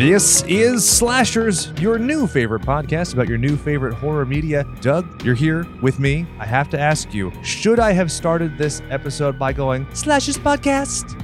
This is Slashers, your new favorite podcast about your new favorite horror media. Doug, you're here with me. I have to ask you, should I have started this episode by going, Slashers Podcast?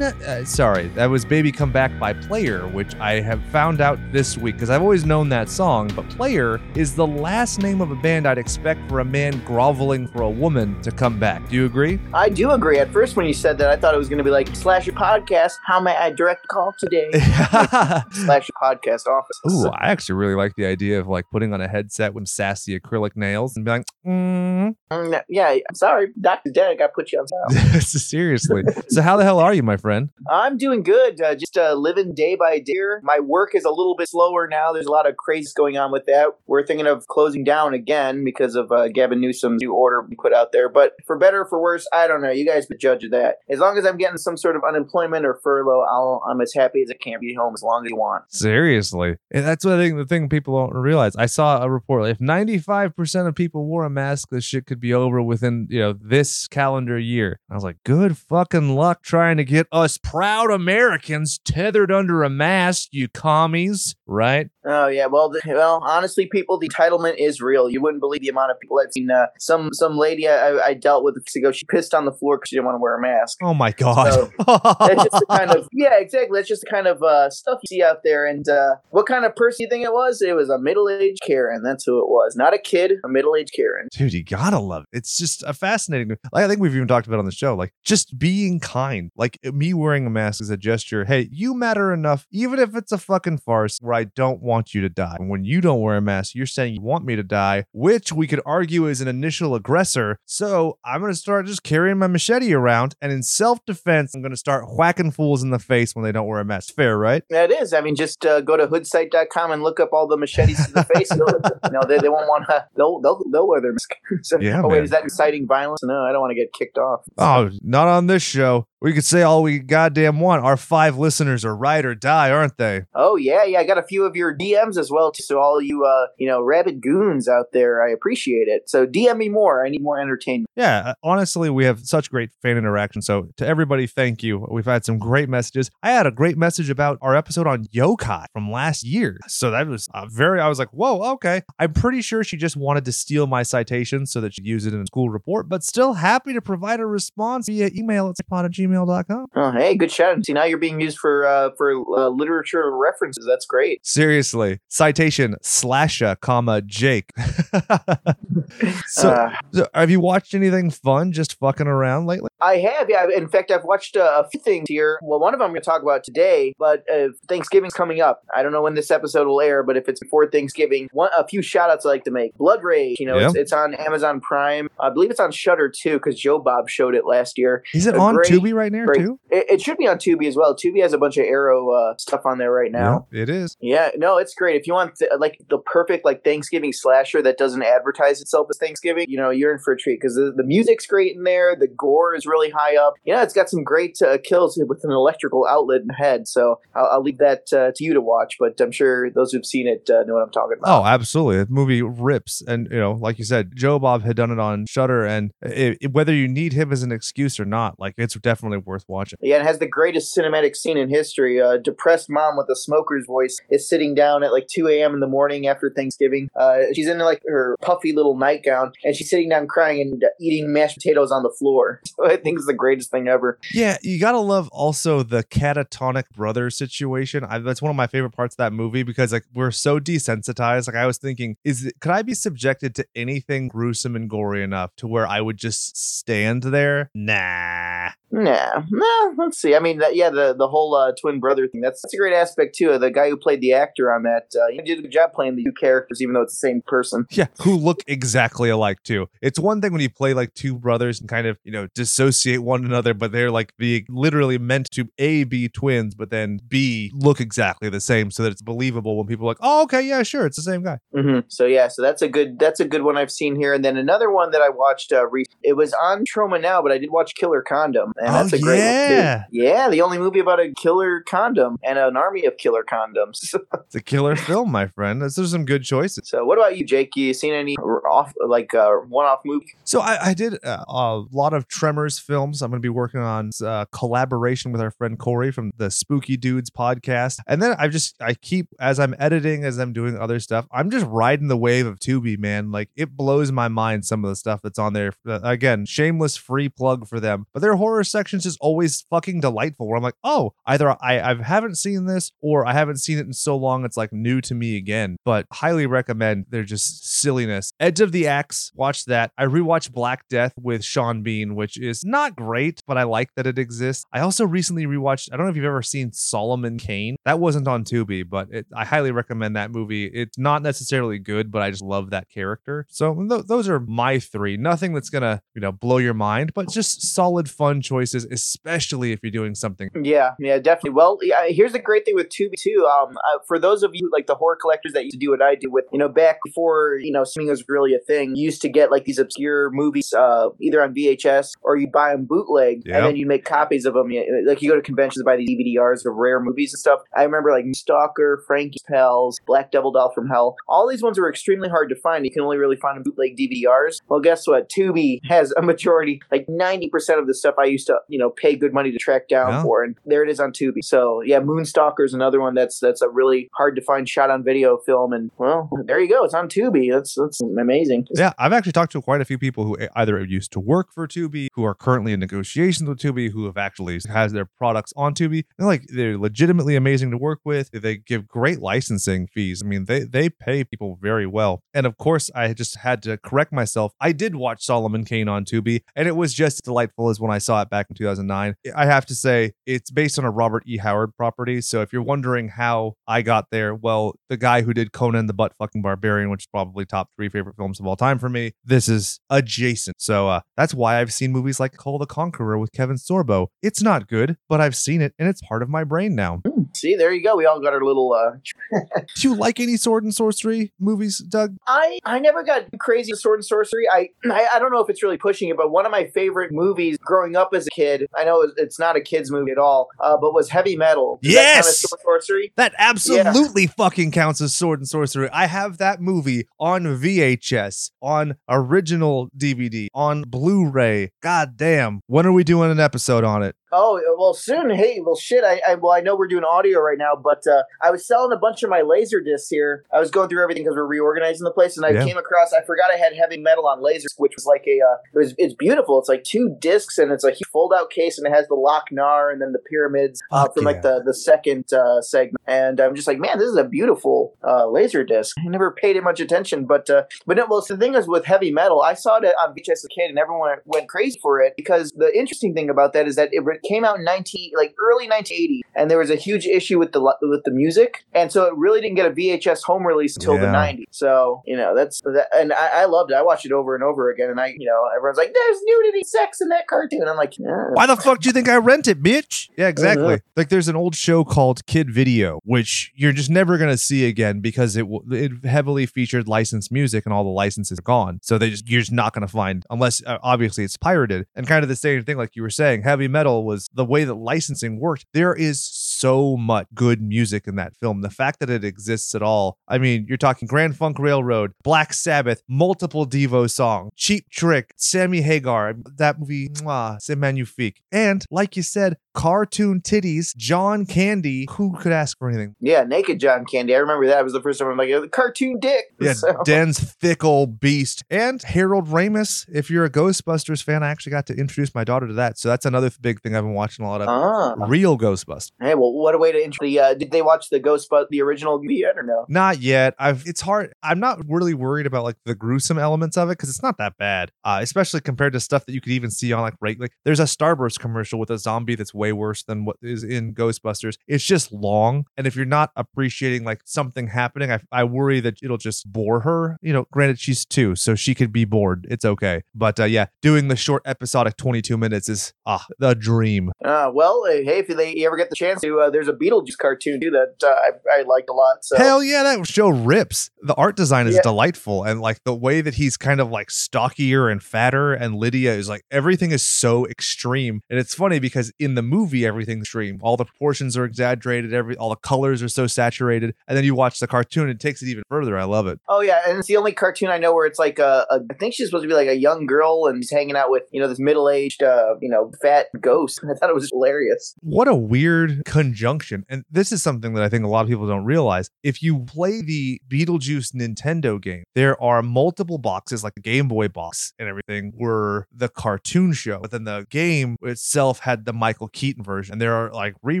Uh, sorry, that was Baby Come Back by Player, which I have found out this week because I've always known that song, but Player is the last name of a band I'd expect for a man groveling for a woman to come back. Do you agree? I do agree. At first, when you said that, I thought it was going to be like Slasher Podcast. How may I direct call today? Slasher Podcast office. Ooh, I actually really like the idea of like putting on a headset with sassy acrylic nails and be like, mm. Mm, yeah, I'm sorry, Doctor Derek. I got put you on top. seriously. So how the hell are you, my friend? I'm doing good. Uh, just uh, living day by day. My work is a little bit slower now. There's a lot of crazy going on with that. We're thinking of closing down again because of uh, Gavin Newsom's new order we put out there. But for better or for worse, I don't know. You guys be judge of that. As long as I'm getting some sort of unemployment or furlough, I'll, I'm as happy as I can be home as long as you want. Seriously, and that's what I think. The thing people don't realize. I saw a report. Like, if 95 percent of people wore a mask, this shit could be over within you know this calendar year. I was like, good fucking luck trying to get us proud Americans tethered under a mask, you commies, right? Oh yeah, well, the, well, honestly, people, the entitlement is real. You wouldn't believe the amount of people I've seen. Uh, some some lady I, I dealt with a few ago, she pissed on the floor because she didn't want to wear a mask. Oh my god! So, that's just the kind of yeah, exactly. That's just the kind of uh, stuff you see out there. And uh, what kind of person you think it was? It was a middle aged Karen. That's who it was. Not a kid, a middle aged Karen. Dude, you gotta love it. It's just a fascinating. Like I think we've even talked about on the show. Like just being kind. Like me wearing a mask is a gesture. Hey, you matter enough, even if it's a fucking farce where I don't want you to die. And when you don't wear a mask, you're saying you want me to die, which we could argue is an initial aggressor. So I'm gonna start just carrying my machete around, and in self-defense, I'm gonna start whacking fools in the face when they don't wear a mask. Fair, right? Yeah, it is. I mean, just uh, go to hoodsite.com and look up all the machetes in the face. you know, they, they won't want to. They'll, they'll they'll wear their mask. so, Yeah, oh wait, man. is that inciting violence? No, I don't want to get kicked off. Oh, not on this show. We could say all we goddamn want. Our five listeners are ride or die, aren't they? Oh yeah, yeah. I got a few of your DMs as well. Too. So all you uh, you know, rabid goons out there, I appreciate it. So DM me more. I need more entertainment. Yeah, uh, honestly, we have such great fan interaction. So to everybody, thank you. We've had some great messages. I had a great message about our episode on yokai from last year. So that was uh, very. I was like, whoa, okay. I'm pretty sure she just wanted to steal my citation so that she'd use it in a school report, but still happy to provide a response via email at pod at gmail.com. Oh, hey, good shout. And see, now you're being used for uh, for uh, literature references. That's great. Seriously, citation slasha, comma Jake. so, Uh, so have you watched anything fun just fucking around lately? I have, yeah. In fact, I've watched uh, a few things here. Well, one of them I'm going to talk about today, but uh, Thanksgiving's coming up. I don't know when this episode will air, but if it's before Thanksgiving, one a few shout outs I like to make. Blood Rage, you know, Yeah. it's, it's on Amazon Prime. I believe it's on Shudder too, because Joe Bob showed it last year. Is it A on great- Tubi right now great- too? It, it should be on Tubi as well. Tubi has a bunch of Arrow uh, stuff on there right now. Yeah, it is. Yeah, no, it's great. If you want th- like the perfect like Thanksgiving slasher that doesn't advertise itself as Thanksgiving, you know, you're in for a treat because the, the music's great in there. The gore is really high up. Yeah, it's got some great uh, kills with an electrical outlet in the head. So I'll, I'll leave that uh, to you to watch. But I'm sure those who've seen it uh, know what I'm talking about. Oh, absolutely. The movie rips. And, you know, like you said, Joe Bob had done it on Shudder, and it, it- whether you need him as an excuse or not, like, it's definitely worth watching. Yeah, it has the greatest cinematic scene in history. A depressed mom with a smoker's voice is sitting down at like 2 a.m. in the morning after Thanksgiving. Uh, she's in like her puffy little nightgown and she's sitting down crying and uh, eating mashed potatoes on the floor. So I think it's the greatest thing ever. Yeah, you gotta love also the catatonic brother situation. I, that's one of my favorite parts of that movie because like we're so desensitized. Like I was thinking, is it, could I be subjected to anything gruesome and gory enough to where I would just stand there? Nah. Nah, nah. Let's see. I mean, that, yeah, the the whole uh, twin brother thing. That's that's a great aspect too. The guy who played the actor on that, uh, he did a good job playing the two characters, even though it's the same person. Yeah, who look exactly alike too. It's one thing when you play like two brothers and kind of, you know, dissociate one another, but they're like being literally meant to A be twins, but then B look exactly the same so that it's believable when people are like, oh, okay, yeah, sure, it's the same guy. hmm So yeah, so that's a good that's a good one I've seen here. And then another one that I watched. Uh, re- it was on Troma Now, but I did watch Killer Condom. And Oh, that's a great yeah. Yeah, the only movie about a killer condom and an army of killer condoms. It's a killer film, my friend. Those are some good choices. so, what about you, Jake? You seen any off like uh, one-off movie? So I, I did uh, a lot of Tremors films. I'm going to be working on uh, collaboration with our friend Corey from the Spooky Dudes podcast. And then I just I keep as I'm editing, as I'm doing other stuff, I'm just riding the wave of Tubi, man. Like it blows my mind some of the stuff that's on there. Uh, again, shameless free plug for them, but their horror sections is always fucking delightful. Where I'm like, oh, either I I haven't seen this or I haven't seen it in so long it's like new to me again. But highly recommend. They're just silliness. Edge of the Axe, watch that. I rewatched Black Death with Sean Bean, which is not great, but I like that it exists. I also recently rewatched. I don't know if you've ever seen Solomon Kane. That wasn't on Tubi, but it, I highly recommend that movie. It's not necessarily good, but I just love that character. So th- those are my three. Nothing that's gonna you know blow your mind, but just solid fun choices, especially if you're doing something. Yeah, yeah, definitely. Well, yeah, here's the great thing with Tubi too. Um, uh, for those of you like the horror collectors that used to do what I do with, you know, back before you know streaming was really a thing, you used to get like these obscure movies, uh, either on VHS or you buy them bootleg, Yep. and then you make copies of them. You- Like you go to conventions buy these DVDRs of rare movies and stuff. I remember like Stalker, Frankie's Pals, Black Devil Doll from Hell. All these ones were extremely hard to find. You can only really find them bootleg DVDRs. Well, guess what? Tubi has a majority, like ninety percent of the stuff I used to, you know, pay good money to track down Yeah. for, and there it is on Tubi. So yeah, Moonstalker is another one that's that's a really hard to find shot on video film, and well, there you go. It's on Tubi. That's that's amazing. Yeah, I've actually talked to quite a few people who either used to work for Tubi, who are currently in negotiations with Tubi, who have actually has their products on Tubi. And like they're legitimately amazing to work with. They give great licensing fees. I mean, they they pay people very well. And of course, I just had to correct myself. I did watch Solomon Kane on Tubi, and it was just delightful as when I saw it back in 2009. I have to say, it's based on a Robert E. Howard property. So if you're wondering how I got there, well, the guy who did Conan the Butt Fucking Barbarian, which is probably top three favorite films of all time for me, this is adjacent. So uh, that's why I've seen movies like Kull the Conqueror with Kevin Sorbo. It's not good, but I've seen it and it's part of my brain now. See, there you go. We all got our little. uh Do you like any sword and sorcery movies, Doug? I I never got crazy with sword and sorcery. I, I I don't know if it's really pushing it, but one of my favorite movies growing up as a kid, I know it's- not a kids movie at all, uh, but was Heavy Metal. Does that count as Yes! sword and sorcery. That absolutely fucking counts as sword and sorcery. I have that movie on VHS, on original DVD, on Blu-ray. God damn. When are we doing an episode on it? Oh well, soon. Hey, well, shit. I, I well, I know we're doing audio right now, but uh, I was selling a bunch of my laser discs here. I was going through everything because we're reorganizing the place, and I Yeah. came across. I forgot I had heavy metal on lasers, which was like a. Uh, it was it's beautiful. It's like two discs, and it's a huge fold-out case, and it has the Loc-Nar and then the pyramids uh, from yeah. like the the second uh, segment. And I'm just like, man, this is a beautiful uh, laser disc. I never paid it much attention, but uh, but no, well, so the thing is with heavy metal, I saw it on VHS as a kid, and everyone went crazy for it because the interesting thing about that is that it came out in 19 like early 1980, and there was a huge issue with the with the music, and so it really didn't get a VHS home release until the Yeah. 90s. So you know that's that, and I, I loved it. I watched it over and over again, and I you know everyone's like, "There's nudity, sex in that cartoon." I'm like, yeah. Why the fuck do you think I rent it, bitch? Yeah, exactly. Uh-huh. Like there's an old show called Kid Video, which you're just never gonna see again because it w- it heavily featured licensed music and all the licenses are gone. So they just you're just not gonna find unless uh, obviously it's pirated. And kind of the same thing, like you were saying, heavy metal was the way that licensing worked. There is so much good music in that film. The fact that it exists at all. I mean, you're talking Grand Funk Railroad, Black Sabbath, multiple Devo songs, Cheap Trick, Sammy Hagar. That movie, mwah, c'est magnifique. And like you said, cartoon titties, John Candy. Who could ask for anything? yeah, naked John Candy. I remember that was the first time I'm like, "Oh, the cartoon dick. Yeah, So- Den's thick old beast. And Harold Ramis. If you're a Ghostbusters fan, I actually got to introduce my daughter to that. So that's another big thing I've been watching a lot of. Ah. Real Ghostbusters. Hey, well, what a way to intro the. Uh, did they watch the Ghostbusters, the original movie yet, or no? Not yet. I've it's hard. I'm not really worried about like the gruesome elements of it because it's not that bad. Uh, especially compared to stuff that you could even see on like right like there's a Starburst commercial with a zombie that's way worse than what is in Ghostbusters. It's just long, and if you're not appreciating like something happening, I I worry that it'll just bore her. You know, granted she's two, so she could be bored. It's okay, but uh, yeah, doing the short episodic 22 minutes is ah the dream. Uh, well, hey, if they you ever get the chance to to uh, there's a Beetlejuice cartoon too that uh, I, I liked a lot. So Hell yeah, that show rips. The art design is Yeah. delightful, and like the way that he's kind of like stockier and fatter, and Lydia is like everything is so extreme. And it's funny because in the movie everything's extreme, all the proportions are exaggerated, every all the colors are so saturated, and then you watch the cartoon, it takes it even further. I love it. Oh yeah, and it's the only cartoon I know where it's like a, a I think she's supposed to be like a young girl and she's hanging out with you know this middle aged uh, you know fat ghost. I thought it was hilarious. What a weird conjunction. And this is something that I think a lot of people don't realize. If you play the Beetlejuice Nintendo game, there are multiple boxes, like the Game Boy box and everything, were the cartoon show. But then the game itself had the Michael Keaton version. And there are like re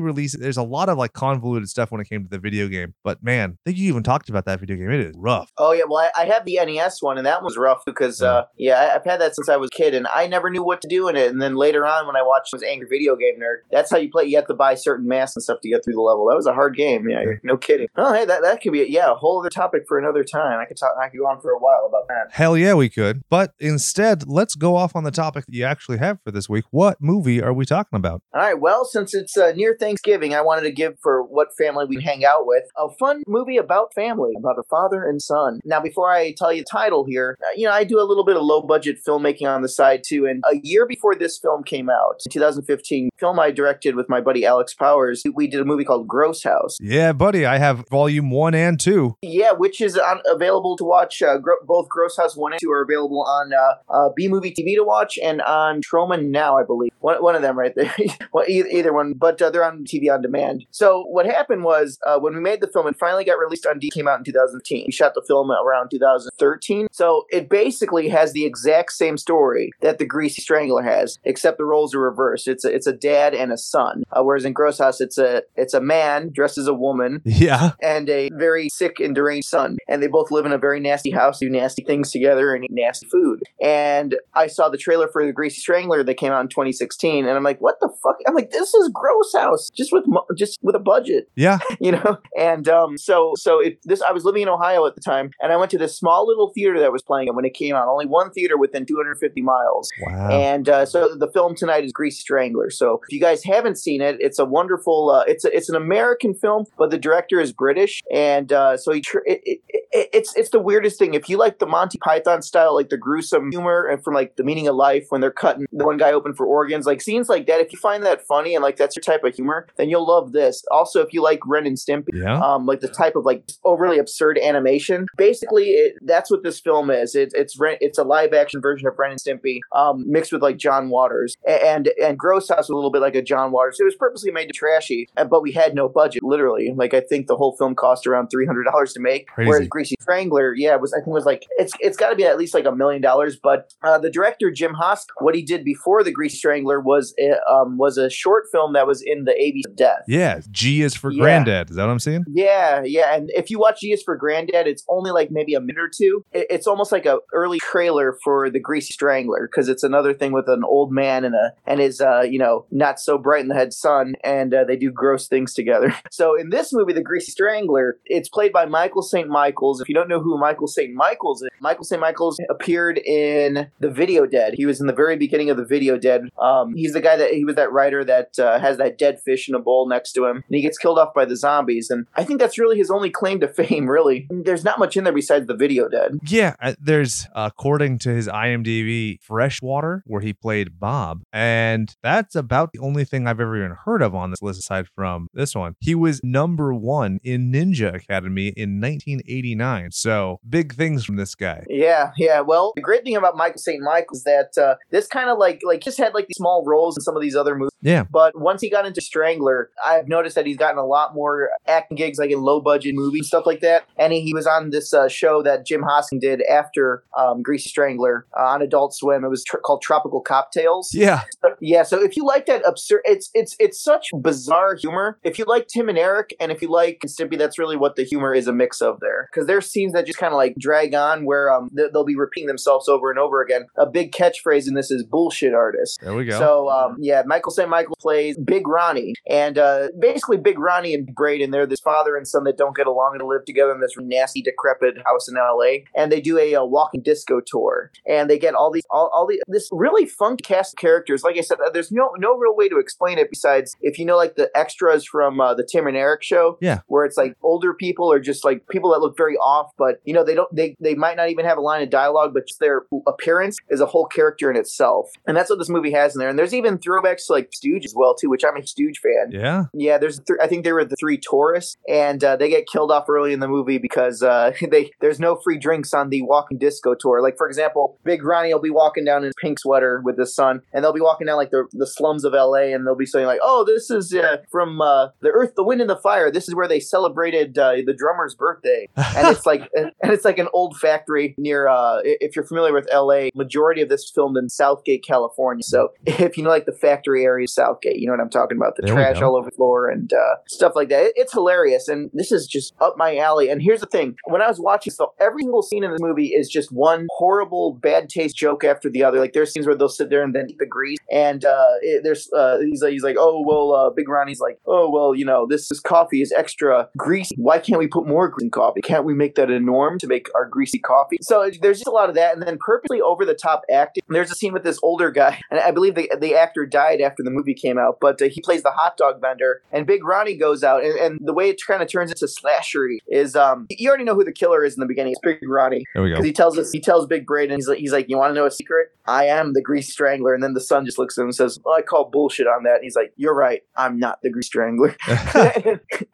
releases. There's a lot of like convoluted stuff when it came to the video game. But man, I think you even talked about that video game. It is rough. Oh yeah, well I, I have the NES one and that was rough because uh, yeah I've had that since I was a kid and I never knew what to do in it. And then later on when I watched was Angry Video Game Nerd, that's how you play. You have to buy certain masks and stuff to get through the level. That was a hard game. Yeah, no kidding. Oh hey, that that could be yeah a whole other topic for another time. I could talk. I could go on for a while about that. Hell yeah, we could. But instead, let's go off on the topic that you actually have for this week. What movie are we talking about? All right. Well, since it's uh, near Thanksgiving, I wanted to give for what family we hang out with a fun movie about family, about a father and son. Now, before I tell you the title here, uh, you know, I do a little bit of low budget filmmaking on the side too. And a year before this film came out, 2015, film I directed with my buddy Alex Powers, we did a movie called Gross House. Yeah, buddy, I have volume one and two. Yeah, which is on, available to watch. Uh, gro- both Gross House 1 and 2 are available on uh, uh, B Movie TV to watch and on Troma Now, I believe. One, one of them right there. well, either, either one, but uh, they're on TV on demand. So what happened was uh, when we made the film, it finally got released on D, came out in 2015. We shot the film around 2013. So it basically has the exact same story that The Greasy Strangler has, except the roles are reversed. It's a, it's a dad and a son. Uh, whereas in Gross House, it's a it's a man dressed as a woman Yeah. and a very sick and deranged son. And they both live in a very nasty house, do nasty things together, and eat nasty food. And I saw the trailer for The Greasy Strangler that came out in 2016, and I'm like, what the fuck? I'm like, this is Gross House, just with mo- just with a budget, Yeah. you know. And um, so so it this I was living in Ohio at the time, and I went to this small little theater that was playing it when it came out. Only one theater within 250 miles. Wow. And uh, so the film tonight is Greasy Strangler. So if you guys haven't seen it, it's a wonderful. Uh, it's a, it's an American film, but the director is British, and uh, so he tr- it, it, it, it's it's the weirdest thing. If you like the Monty Python style, like the gruesome humor, and from like the Meaning of Life when they're cutting the one guy open for organs, like scenes like that. If you find that funny and like that's your type of humor, then you'll love this. Also, if you like Ren and Stimpy, yeah. um, like the type of like overly absurd animation. Basically, it, that's what this film is. It, it's Ren, it's a live action version of Ren and Stimpy, um, mixed with like John Waters A- and and Gross House was a little bit like a John Waters. It was purposely made to trashy, uh, but we had no budget. Literally, like I think the whole film cost around three hundred dollars to make. Crazy. Whereas Greasy Strangler, yeah, was I think it was like it's it's got to be at least like a million dollars. But uh, the director Jim Hosk, what he did before the Greasy Strangler was a, um, was a short film that was in the ABC of Death. yeah. G is for Yeah. granddad. Is that what I'm saying? Yeah, yeah, and if you watch G is for Granddad, it's only like maybe a minute or two. It- It's almost like a early trailer for the Greasy Strangler because it's another thing with an old man and a and his uh you know not so bright in the head son, and uh, they do gross things together. So in this movie, the Greasy Strangler, it's played by Michael St. Michaels. If you don't know who Michael St. Michaels is, Michael St. Michaels appeared in The Video Dead. He was in the very beginning of The Video Dead. Um, he's the guy that he was that writer that uh, has that dead fish in a bowl next to him, and he gets killed off by the zombies. And I think that's really his only claim to fame. Really, there's not much in there besides The Video Dead. Yeah, uh, there's according to his IMDb, Freshwater, where he played Bob, and that's about the only thing I've ever even heard of on this list aside from this one. He was number one in Ninja Academy in 1989, so big things from this guy. Yeah, yeah. Well, the great thing about Michael St. Michael is that uh, this kind of like like just had like these small roles in some of these other movies. Yeah, But once he got into Strangler, I've noticed that he's gotten a lot more acting gigs, like in low budget movies, stuff like that. And he, he was on this uh, show that Jim Hosking did after um, Greasy Strangler uh, on Adult Swim. It was tr- called Tropical Cop Tales. yeah, Yeah, so if you like that absurd, it's it's it's such bizarre humor. If you like Tim and Eric, and if you like Stimpy, that's really what the humor is a mix of there. Because there's scenes that just kind of like drag on where um they'll be repeating themselves over and over again. A big catchphrase in this is bullshit artist. There we go. So um, yeah, Michael St. Michael plays Big Ronnie, and uh, basically Big Ronnie and Brayden, they're this father and son that don't get along and live together in this nasty, decrepit house in L.A. And they do a, uh walking disco tour, and they get all these all, all the this really funky cast of characters. Like I said, uh, there's no no real way to explain it besides if you know like the extras from uh, the Tim and Eric show, Yeah. where it's like older people or just like people that look very off, but you know they don't they they might not even have a line of dialogue, but just their appearance is a whole character in itself, and that's what this movie has in there. And there's even throwbacks to like Stooge as well too, which I'm a Stooge fan. yeah. Yeah, there's th- I think they were the three tourists, and uh, they get killed off early in the movie because uh, they there's no free drinks on the walking disco tour. Like for example, Big Ronnie will be walking down in his pink sweater with his son, and they'll be walking down like the the slums of L.A. and they'll be saying like, "Oh, this is uh, from uh, the Earth, the Wind, and the Fire. This is where they celebrated uh, the drummer's birthday." And it's like and it's like an old factory near. Uh, if you're familiar with L.A., majority of this filmed in Southgate, California. So if you know like the factory area Southgate, you know what I'm talking about. The There trash all over the floor and uh, stuff like that. It- it's hilarious, and this is just up my alley. And here's the thing: when I was watching, so every single scene in this movie is just one horrible bad taste joke after the other. Like there's scenes where they'll sit there and then eat the grease, and uh, it, there's uh, he's like, he's like, oh well, uh, Big Ronnie's like, oh well, you know, this, this coffee is extra greasy. Why can't we put more grease in coffee? Can't we make that a norm to make our greasy coffee? So there's just a lot of that, and then purposely over the top acting. There's a scene with this older guy, and I believe the the actor died after the movie came out, but uh, he plays the hot dog vendor, and Big Ronnie goes out, and, and the way it kind of turns into slashery is, um, you already know who the killer is in the beginning. It's Big Ronnie There we go. because he tells us he tells Big Brayden he's like he's like you want to know a secret I am the grease strangler and then the son just looks at him and says well, I call bullshit on that and he's like you're right I'm not the grease strangler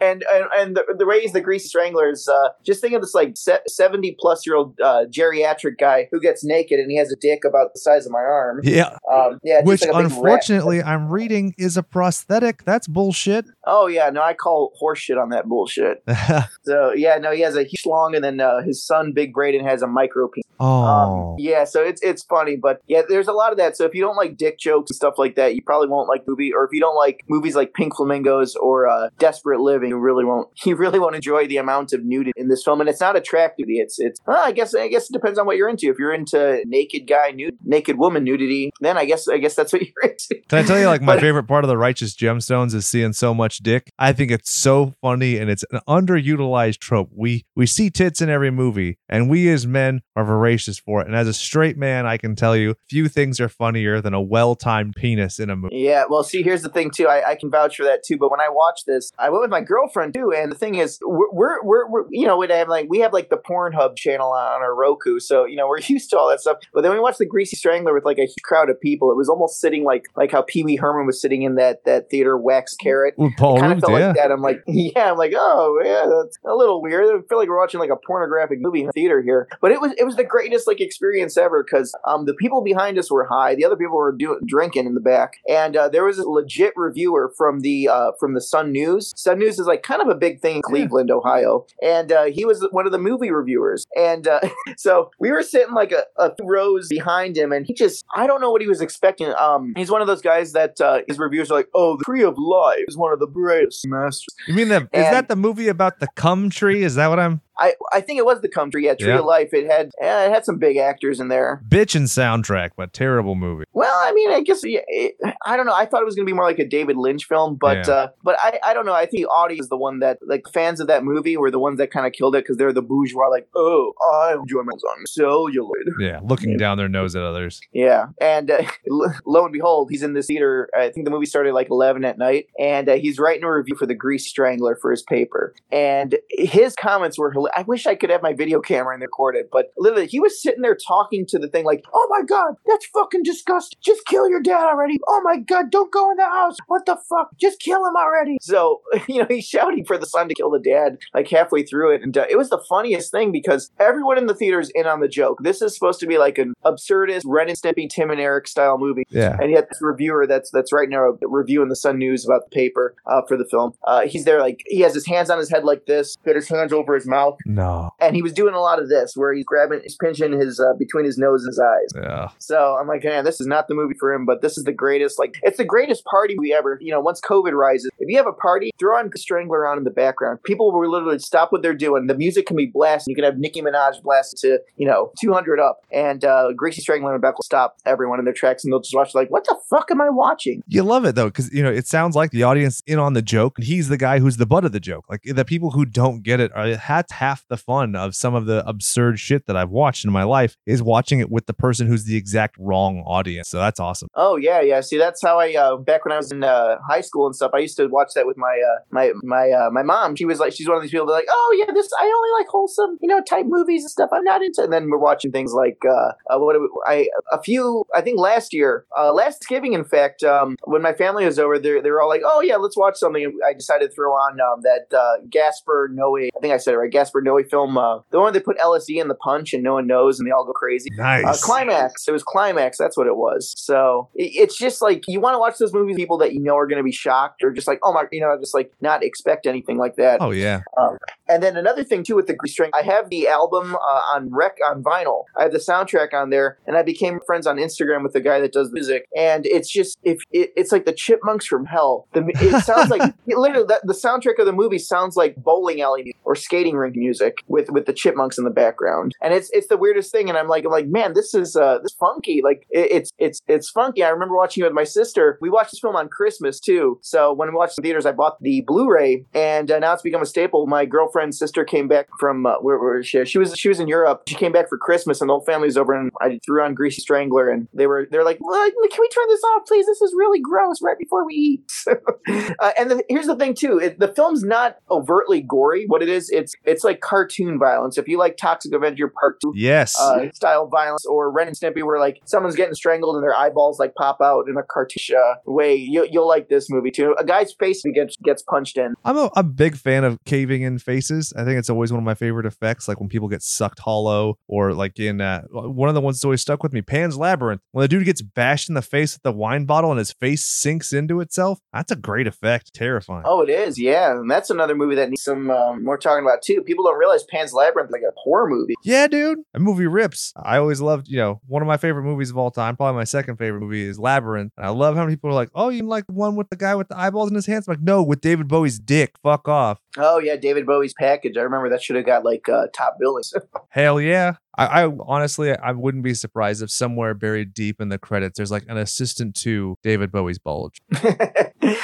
and and and the, the way he's the grease strangler is uh, just think of this like 70 plus year old uh, geriatric guy who gets naked and he has a dick about the size of my arm Yeah. um, yeah Which like a big rat. unfortunately I'm reading is a prosthetic. That's bullshit. oh yeah no I call horse shit on that bullshit so yeah no he has a huge long and then uh, his son Big Brayden has a micro penis oh. Um, yeah, so it's it's funny, but yeah, there's a lot of that. So if you don't like dick jokes and stuff like that, you probably won't like movie. Or if you don't like movies like Pink Flamingos or uh, Desperate Living, you really won't. You really won't enjoy the amount of nudity in this film, and it's not attractive. It's it's. Well, I guess I guess it depends on what you're into. If you're into naked guy nude, naked woman nudity, then I guess I guess that's what you're into. Can I tell you, like, my But- favorite part of the Righteous Gemstones is seeing so much dick. I think it's so funny and it's an underutilized trope. We we see tits in every movie, and we as men are voracious for it. And as a straight man, I can tell you, few things are funnier than a well-timed penis in a movie. Yeah, well, see, here's the thing too. I, I can vouch for that too. But when I watched this, I went with my girlfriend too. And the thing is, we're we're, we're, we're you know, we have like we have like the Pornhub channel on our Roku, so you know we're used to all that stuff. But then we watched the Greasy Strangler with like a huge crowd of people. It was almost sitting like like how Pee Wee Herman was sitting in that that theater Wax Carrot. With Paul kind of felt yeah. like that. I'm like, yeah, I'm like, oh yeah, that's a little weird. I feel like we're watching like a pornographic movie in the theater here, but it was it was the greatest like experience ever because um the people behind us were high, the other people were doing drinking in the back, and uh, there was a legit reviewer from the uh, from the Sun News. Sun News is like kind of a big thing in Cleveland, Ohio, and uh, he was one of the movie reviewers, and uh, so we were sitting like a, a few rows behind him, and he just I don't know what he was expecting. Um, he's one of those guys that uh, his reviews are like, oh, the tree of life is one of the greatest masters. You mean that? Is And- that the movie about the cum tree? Is that what I'm? I, I think it was the country, yeah, Tree Yeah. of Life. It had it had some big actors in there. Bitchin' soundtrack, but terrible movie. Well, I mean, I guess yeah, it, I don't know. I thought it was going to be more like a David Lynch film, but Yeah. uh, but I, I don't know. I think the audience is the one that like fans of that movie were the ones that kind of killed it because they're the bourgeois. Like, oh, I enjoy my on celluloid. Yeah, looking down their nose at others. Yeah, and uh, lo- and behold, he's in this theater. I think the movie started like eleven at night, and uh, he's writing a review for the Grease Strangler for his paper. And his comments were, I wish I could have my video camera and record it, but literally, he was sitting there talking to the thing like, "Oh my god, that's fucking disgusting! Just kill your dad already! Oh my god, don't go in the house! What the fuck? Just kill him already!" So you know, he's shouting for the son to kill the dad like halfway through it, and uh, it was the funniest thing because everyone in the theater is in on the joke. This is supposed to be like an absurdist Ren and Stimpy, Tim and Eric style movie. Yeah. And yet, this reviewer that's that's right now a review in the Sun News about the paper uh, for the film. Uh, he's there like he has his hands on his head like this, got his hands over his mouth, No. and he was doing a lot of this where he's grabbing, he's pinching his uh, between his nose and his eyes. Yeah. So I'm like, man, this is not the movie for him, but this is the greatest. Like, it's the greatest party we ever. You know, once COVID rises, if you have a party, throw on Strangler on in the background. People will literally stop what they're doing. The music can be blasted. You can have Nicki Minaj blasted to you know 200 up, and uh, Greasy Strangler and Beck will stop everyone in their tracks, and they'll just watch like, what the fuck am I watching? You love it though, because you know it sounds like the audience in on the joke, and he's the guy who's the butt of the joke. Like the people who don't get it are that's half the fun of some of the absurd shit that I've watched in my life is watching it with the person who's the exact wrong audience. So that's awesome. Oh yeah, yeah. See, that's how I uh, back when I was in uh, high school and stuff. I used to watch that with my uh, my my uh, my mom. She was like, she's one of these people that like, oh yeah, this I only like wholesome, you know, type movies and stuff. I'm not into. And then we're watching things like uh, uh what I a few I think last year, uh, last Thanksgiving, in fact, um, when my family was over, they they were all like, oh yeah, let's watch something. I decided to throw on um, that uh, Gaspar Noé. I think I said it right. Gaspar Noé film, uh, the one they put LSD in the punch and no one knows and they all go crazy. Nice. Uh, Climax. It was Climax. That's what it was. So it, it's just like you want to watch those movies, people that you know are going to be shocked or just like, oh my, you know, just like not expect anything like that. Oh yeah. Um, and then another thing too with the string, I have the album uh, on rec on vinyl. I have the soundtrack on there, and I became friends on Instagram with the guy that does music. And it's just if it, it's like the Chipmunks from hell. The, it sounds like it literally the, the soundtrack of the movie sounds like bowling alley or skating rink music with with the Chipmunks in the background. And it's it's the weirdest thing. And I'm like I'm like man, this is uh this funky. Like it, it's it's it's funky. I remember watching it with my sister. We watched this film on Christmas too. So when we watched in theaters, I bought the Blu-ray, and uh, now it's become a staple. My girlfriend's sister came back from uh, where, where she? She was she was in Europe. She came back for Christmas, and the whole family was over. And I threw on Greasy Strangler, and they were they're like, "Can we turn this off, please? This is really gross." Right before we eat. uh, and the, here's the thing too: it, the film's not overtly gory. What it is, it's it's like cartoon violence. If you like Toxic Avenger Part Two, yes, uh, style violence, or Ren and Stimpy, where like someone's getting strangled and their eyeballs like pop out in a cartoonish uh, way, you, you'll like this movie too. A guy's face gets gets punched in. I'm a, a big fan of caving in faces. I think it's always one of my favorite effects, like when people get sucked hollow, or like in uh, one of the ones that's always stuck with me, Pan's Labyrinth. When the dude gets bashed in the face with the wine bottle and his face sinks into itself, that's a great effect. Terrifying. Oh, it is, yeah. And that's another movie that needs some um, more talking about too. People don't realize Pan's Labyrinth is like a horror movie. Yeah, dude. A movie rips. I always loved, you know, one of my favorite movies of all time. Probably my second favorite movie is Labyrinth. And I love how many people are like, "Oh, you like the one with the guy with the eyeballs in his hands?" I'm like, no, with David Bowie's dick. Fuck off. Oh yeah, David Bowie's package. I remember that should have got like uh, top billings. Hell yeah. I, I, honestly I wouldn't be surprised if somewhere buried deep in the credits there's like an assistant to David Bowie's bulge.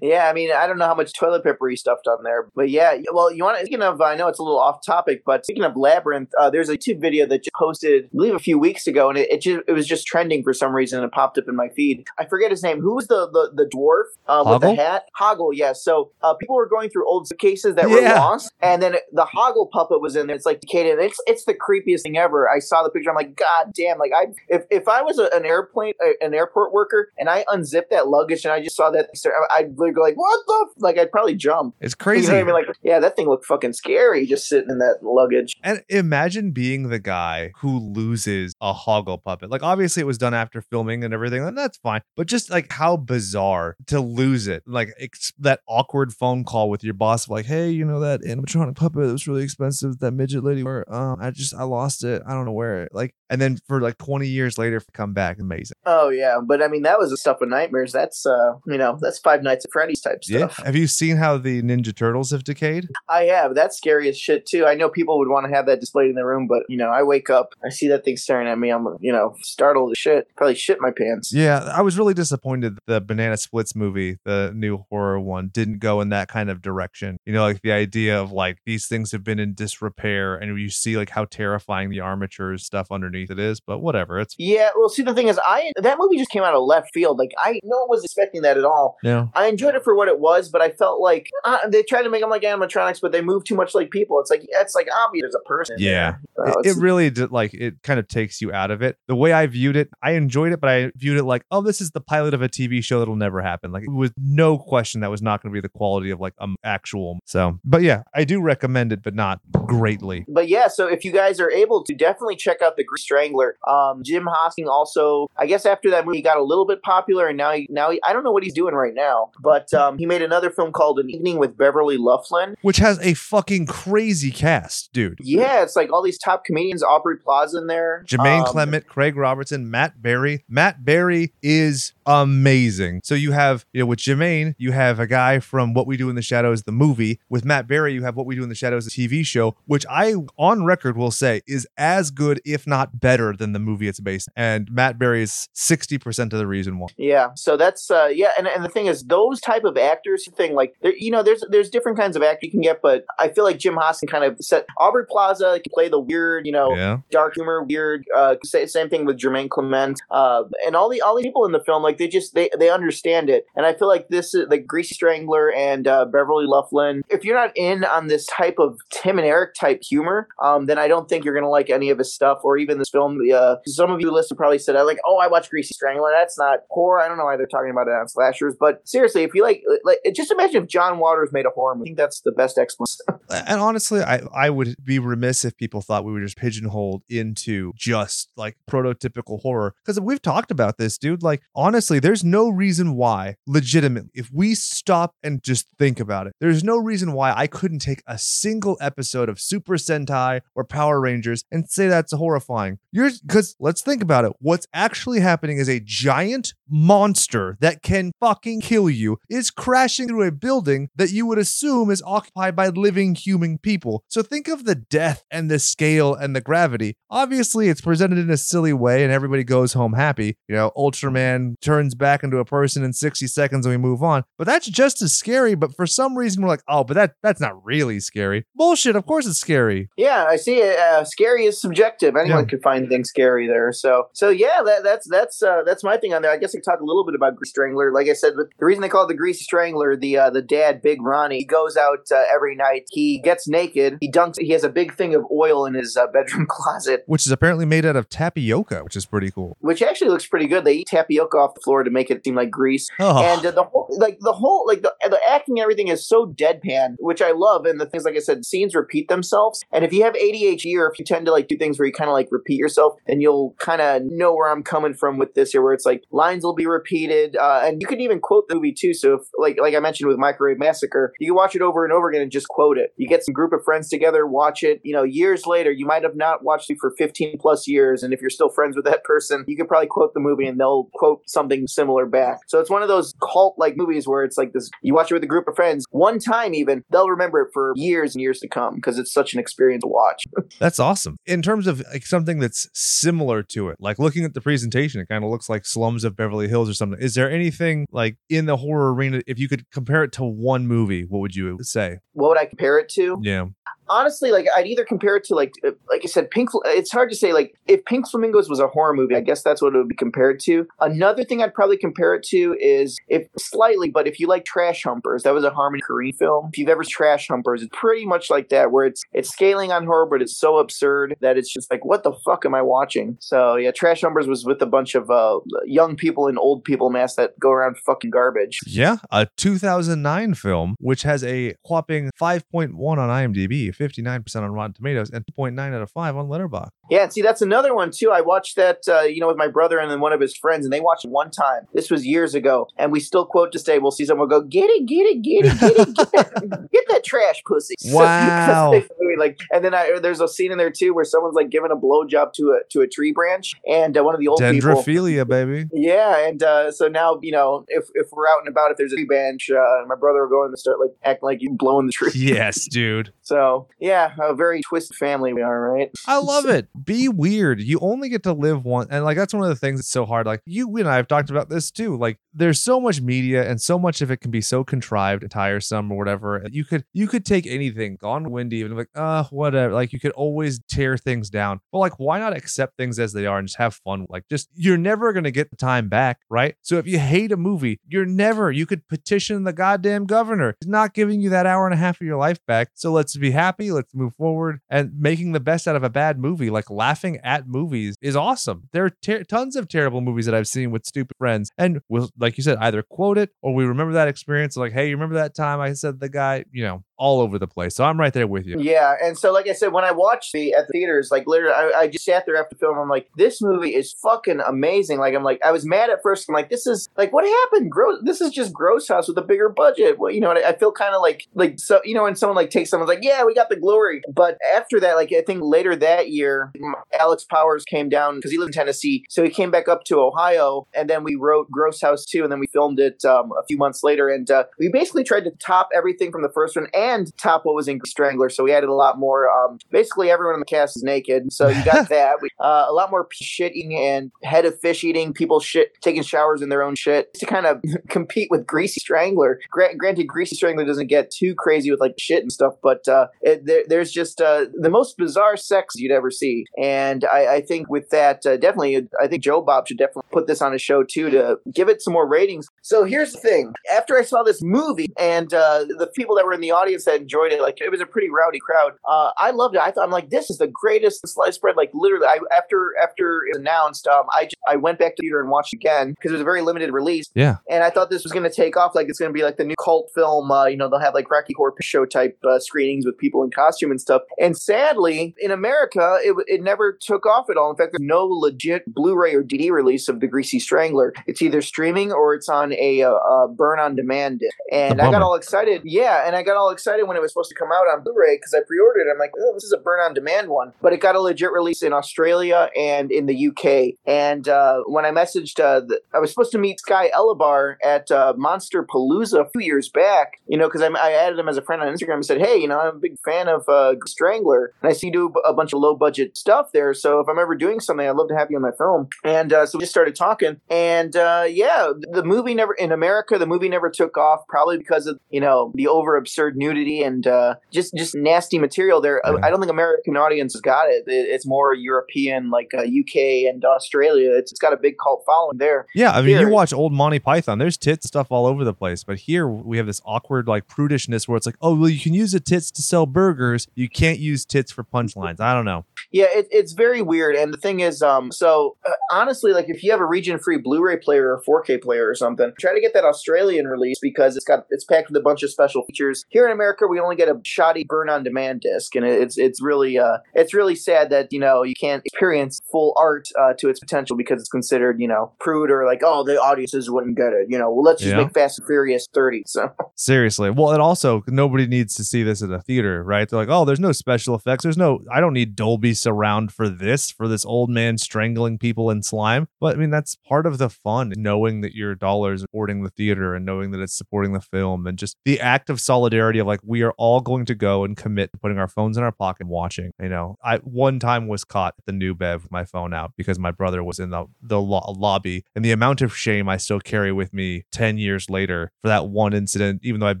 yeah, I mean I don't know how much toilet paper he stuffed on there, but yeah. Well, you want to speaking of I know it's a little off topic, but speaking of labyrinth, uh, there's a YouTube video that just posted I believe a few weeks ago, and it it, just, it was just trending for some reason. and It popped up in my feed. I forget his name. Who was the the, the dwarf uh, with the hat? Hoggle. Yeah. So uh, people were going through old cases that were lost, and then the Hoggle puppet was in there. It's like decayed, and it's it's the creepiest thing ever. I saw the picture. I'm like, God damn! Like I, if if I was a, an airplane, a, an airport worker, and I unzipped that luggage and I just saw that, I'd literally go like, what the? F-? Like I'd probably jump. It's You crazy. know what I mean? Like, yeah, that thing looked fucking scary just sitting in that luggage. And imagine being the guy who loses a hoggle puppet. Like, obviously, it was done after filming and everything, and that's fine. But just like how bizarre to lose it. Like, ex- that awkward phone call with your boss, like, hey, you know, that animatronic puppet that was really expensive, that midget lady, where um, I just, I lost it. I don't know where. Like, and then for like 20 years later, come back. Amazing. Oh yeah, but I mean that was the stuff with nightmares. That's uh, you know, that's Five Nights at Freddy's type stuff. Yeah. Have you seen how the Ninja Turtles have decayed? I have. That's scary as shit too. I know people would want to have that displayed in their room, but you know, I wake up, I see that thing staring at me. I'm you know startled as shit. Probably shit my pants. Yeah, I was really disappointed the Banana Splits movie, the new horror one, didn't go in that kind of direction. You know, like the idea of like these things have been in disrepair and you see like how terrifying the armature stuff underneath it is, but whatever. It's Yeah, well, see, the thing is, I that movie just came out of left field. Like, I no one was expecting that at all. yeah. I enjoyed it for what it was, but I felt like uh, they tried to make them like animatronics, but they move too much like people. It's like yeah, it's like obvious there's a person. Yeah. Uh, It, it really did like it kind of takes you out of it. The way I viewed it, I enjoyed it, but I viewed it like, oh, this is the pilot of a TV show that'll never happen. Like, it was no question that was not going to be the quality of like um actual. So, but yeah, I do recommend it, but not greatly. but yeah, so if you guys are able to, definitely check out the Grease Strangler. Um, Jim Hosking also, I guess after that movie, he got a little bit popular, and now he, now he, I don't know what he's doing right now, but um, he made another film called An Evening with Beverly Luff Linn. Which has a fucking crazy cast, dude. Yeah, it's like all these top comedians, Aubrey Plaza in there, Jermaine Um, Clement, Craig Robinson, Matt Berry. Matt Berry is amazing. So you have, you know, with Jermaine, you have a guy from What We Do in the Shadows, the movie. With Matt Berry, you have What We Do in the Shadows, the TV show, which I, on record, will say is as good, if not better, than the movie it's based. And Matt Berry is 60% of the reason why. Yeah, so that's uh yeah, and, and the thing is, those type of actors thing like there, you know, there's there's different kinds of actors you can get, but I feel like Jim Hosking kind of set Aubrey Plaza can play the weird, you know, Yeah. dark humor, weird. Uh, sa- same thing with Jermaine Clement, uh, and all the all the people in the film, like they just they they understand it, and I feel like this is like Greasy Strangler and uh, Beverly Luff Linn. If you're not in on this type of Tim and Eric type humor, um, then I don't think you're gonna like any of his stuff or even this film. Uh, some of you listeners probably said, "I like, oh, I watched Greasy Strangler. That's not horror. I don't know why they're talking about it on slashers." But seriously, if you like, like, just imagine if John Waters made a horror movie. I think that's the best explanation. And honestly, I, I would be remiss if people thought we were just pigeonholed into just like prototypical horror. Because we've talked about this, dude. Like, honestly, there's no reason why, legitimately, if we stop and just think about it, there's no reason why I couldn't take a single episode of Super Sentai or Power Rangers and say that's horrifying. You're because let's think about it. What's actually happening is a giant monster that can fucking kill you is crashing through a building that you would assume is occupied by living human people. So think of the death and the scale and the gravity. Obviously, it's presented in a silly way and everybody goes home happy. You know, Ultraman turns back into a person in 60 seconds and we move on. But that's just as scary, but for some reason we're like, "Oh, but that that's not really scary." Bullshit, of course it's scary. Yeah, I see. it. Uh, scary is subjective. Anyone Yeah. could find things scary there. So, so yeah, that, that's that's uh, that's my thing on there. I guess Talk a little bit about Greasy Strangler. Like I said, but the reason they call it the Greasy Strangler, the uh, the dad, Big Ronnie, he goes out uh, every night. He gets naked. He dunks. He has a big thing of oil in his uh, bedroom closet, Which is apparently made out of tapioca, which is pretty cool. which actually looks pretty good. They eat tapioca off the floor to make it seem like grease. Oh, and uh, the whole like the whole like the, the acting and everything is so deadpan which i love and the things like i said scenes repeat themselves and if you have adhd or if you tend to like do things where you kind of like repeat yourself then you'll kind of know where i'm coming from with this here where it's like lines will be repeated uh, and you can even quote the movie too so if like like i mentioned with microwave massacre you can watch it over and over again and just quote it. You get some group of friends together watch it you know years later you might have not watched it for 15 plus years and if you're still friends with that person you could probably quote the movie and they'll quote something similar back. So it's one of those cult like movies where it's like this you watch it with a group of friends one time even they'll remember it for years and years to come because it's such an experience to watch. That's awesome. In terms of like something that's similar to it, like looking at the presentation, it kind of looks like Slums of Beverly Hills or something. Is there anything like in the horror arena? If you could compare it to one movie, what would you say? what would i compare it to Yeah. Honestly, like I'd either compare it to like uh, like I said, Pink. It's hard to say. Like if Pink Flamingos was a horror movie, I guess that's what it would be compared to. Another thing I'd probably compare it to is if slightly, but if you like Trash Humpers, that was a Harmony Korine film. If you've ever Trash Humpers, it's pretty much like that, where it's it's scaling on horror, but it's so absurd that it's just like, what the fuck am I watching? So yeah, Trash Humpers was with a bunch of uh, young people and old people mass that go around fucking garbage. Yeah. A 2009 film, which has a whopping 5.1 on IMDb, 59% on Rotten Tomatoes, and 2.9 out of 5 on Letterboxd. Yeah, and see, that's another one too. I watched that, uh, you know, with my brother and then one of his friends, and they watched it one time. This was years ago, and we still quote to say, "We'll see someone go, get it, get it, get it, get it, get that, get that trash pussy." Wow. movie, like, and then I, there's a scene in there too where someone's like giving a blowjob to a to a tree branch, and uh, one of the old people. Dendrophilia, baby. Yeah, and uh, so now you know if if we're out and about, if there's a tree branch, uh, my brother will go in and start like acting like you blowing the tree. Yes, dude. So yeah, a very twisted family we are, right? I love it. Be weird. You only get to live one, and like that's one of the things that's so hard. Like you and I have talked about this too. Like there's so much media, and so much of it can be so contrived and tiresome or whatever. You could you could take anything, Gone Windy, and like, uh, whatever. Like you could always tear things down. But like, why not accept things as they are and just have fun? Like, just you're never gonna get the time back, right? So if you hate a movie, you're never. You could petition the goddamn governor. He's not giving you that hour and a half of your life back. So let's be happy. Let's move forward. And making the best out of a bad movie, like laughing at movies, is awesome. There are ter- tons of terrible movies that I've seen with stupid friends, and we'll, like you said, either quote it or we remember that experience. Like, hey, you remember that time I said the guy, you know, all over the place. So I'm right there with you. Yeah, and so like I said, when I watched the at the theaters, like literally, I, I just sat there after the film. I'm like, this movie is fucking amazing. Like I'm like, I was mad at first. I'm like, this is like, what happened? Gross. This is just Gross House with a bigger budget. Well, you know, I, I feel kind of like like so. You know, when someone like takes someone's like, yeah, we got the glory. But after that, like I think later that year, Alex Powers came down because he lived in Tennessee, so he came back up to Ohio, and then we wrote Gross House Two, and then we filmed it um, a few months later, and uh, we basically tried to top everything from the first one and top what was in Strangler. So we added a lot more. Um, basically, everyone in the cast is naked, so you got that. We, uh, a lot more shit eating and head of fish eating, people shit taking showers in their own shit to kind of compete with Greasy Strangler. Gra- granted, Greasy Strangler doesn't get too crazy with like shit and stuff, but uh, it, there, there's just uh, the most bizarre sex you'd ever see, and I, I think with that, uh, definitely, I think Joe Bob should definitely put this on a show too to give it some more ratings. So here's the thing: after I saw this movie and uh, the people that were in the audience that enjoyed it, like it was a pretty rowdy crowd. Uh, I loved it. I thought I'm like, this is the greatest sliced bread. Like literally, I, after after it was announced, um, I just, I went back to the theater and watched it again because it was a very limited release. Yeah. And I thought this was going to take off. Like it's going to be like the new cult film. Uh, you know, they'll have like Rocky Horror Show type uh, screenings with people in costume and stuff. And sadly, in America, it, it never took off at all. In fact, there's no legit Blu-ray or DVD release of The Greasy Strangler. It's either streaming or it's on a, uh, uh burn on demand. And I got all excited. Yeah, and I got all excited when it was supposed to come out on Blu-ray because I pre-ordered it. I'm like, oh, this is a burn on demand one. But it got a legit release in Australia and in the UK. And uh, when I messaged, uh, the, I was supposed to meet Sky Elobar at uh, Monster Palooza a few years back, you know, because I, I, added him as a friend on Instagram and said, hey, you know, I'm a big fan of uh, Strangler, and I see you do a bunch of low budget stuff there. So if I'm ever doing something, I'd love to have you on my film. And uh, so we just started talking. And uh, yeah, the movie never, in America, the movie never took off, probably because of, you know, the over absurd nudity and uh, just, just nasty material there. I don't think American audiences got it. It's more European, like UK uh, and Australia. It's, it's got a big cult following there. Yeah, I mean, here, you watch old Monty Python. There's tits stuff all over the place, but here we have this awkward like prudishness where it's like, oh, well, you can use the tits to sell burgers. You can't use tits for punchlines. I don't know. Yeah, it, it's very weird. And the thing is, um, so uh, honestly, like if you have a region-free Blu-ray player or 4K player or something, try to get that Australian release because it's got it's packed with a bunch of special features. Here in America, we only get a shoddy burn-on-demand disc, and it's it's really uh, it's really sad that you know you can't experience full art uh, to its potential because it's considered you know prude or like oh the audiences wouldn't get it. You know, well let's just yeah. make Fast and Furious 30. So seriously, well, and also nobody needs to see this at a theater, right? They're like, oh, there's no special effects. There's no. I don't need Dolby surround for this for this old man strangling people in slime. But I mean, that's part of the fun, knowing that your dollars supporting the theater and knowing that it's supporting the film and just the act of solidarity of like we are all going to go and commit to putting our phones in our pocket and watching. You know, I one time was caught at the new Bev with my phone out because my brother was in the the lo- lobby and the amount of shame I still carry with me 10 years later for that one incident, even though I've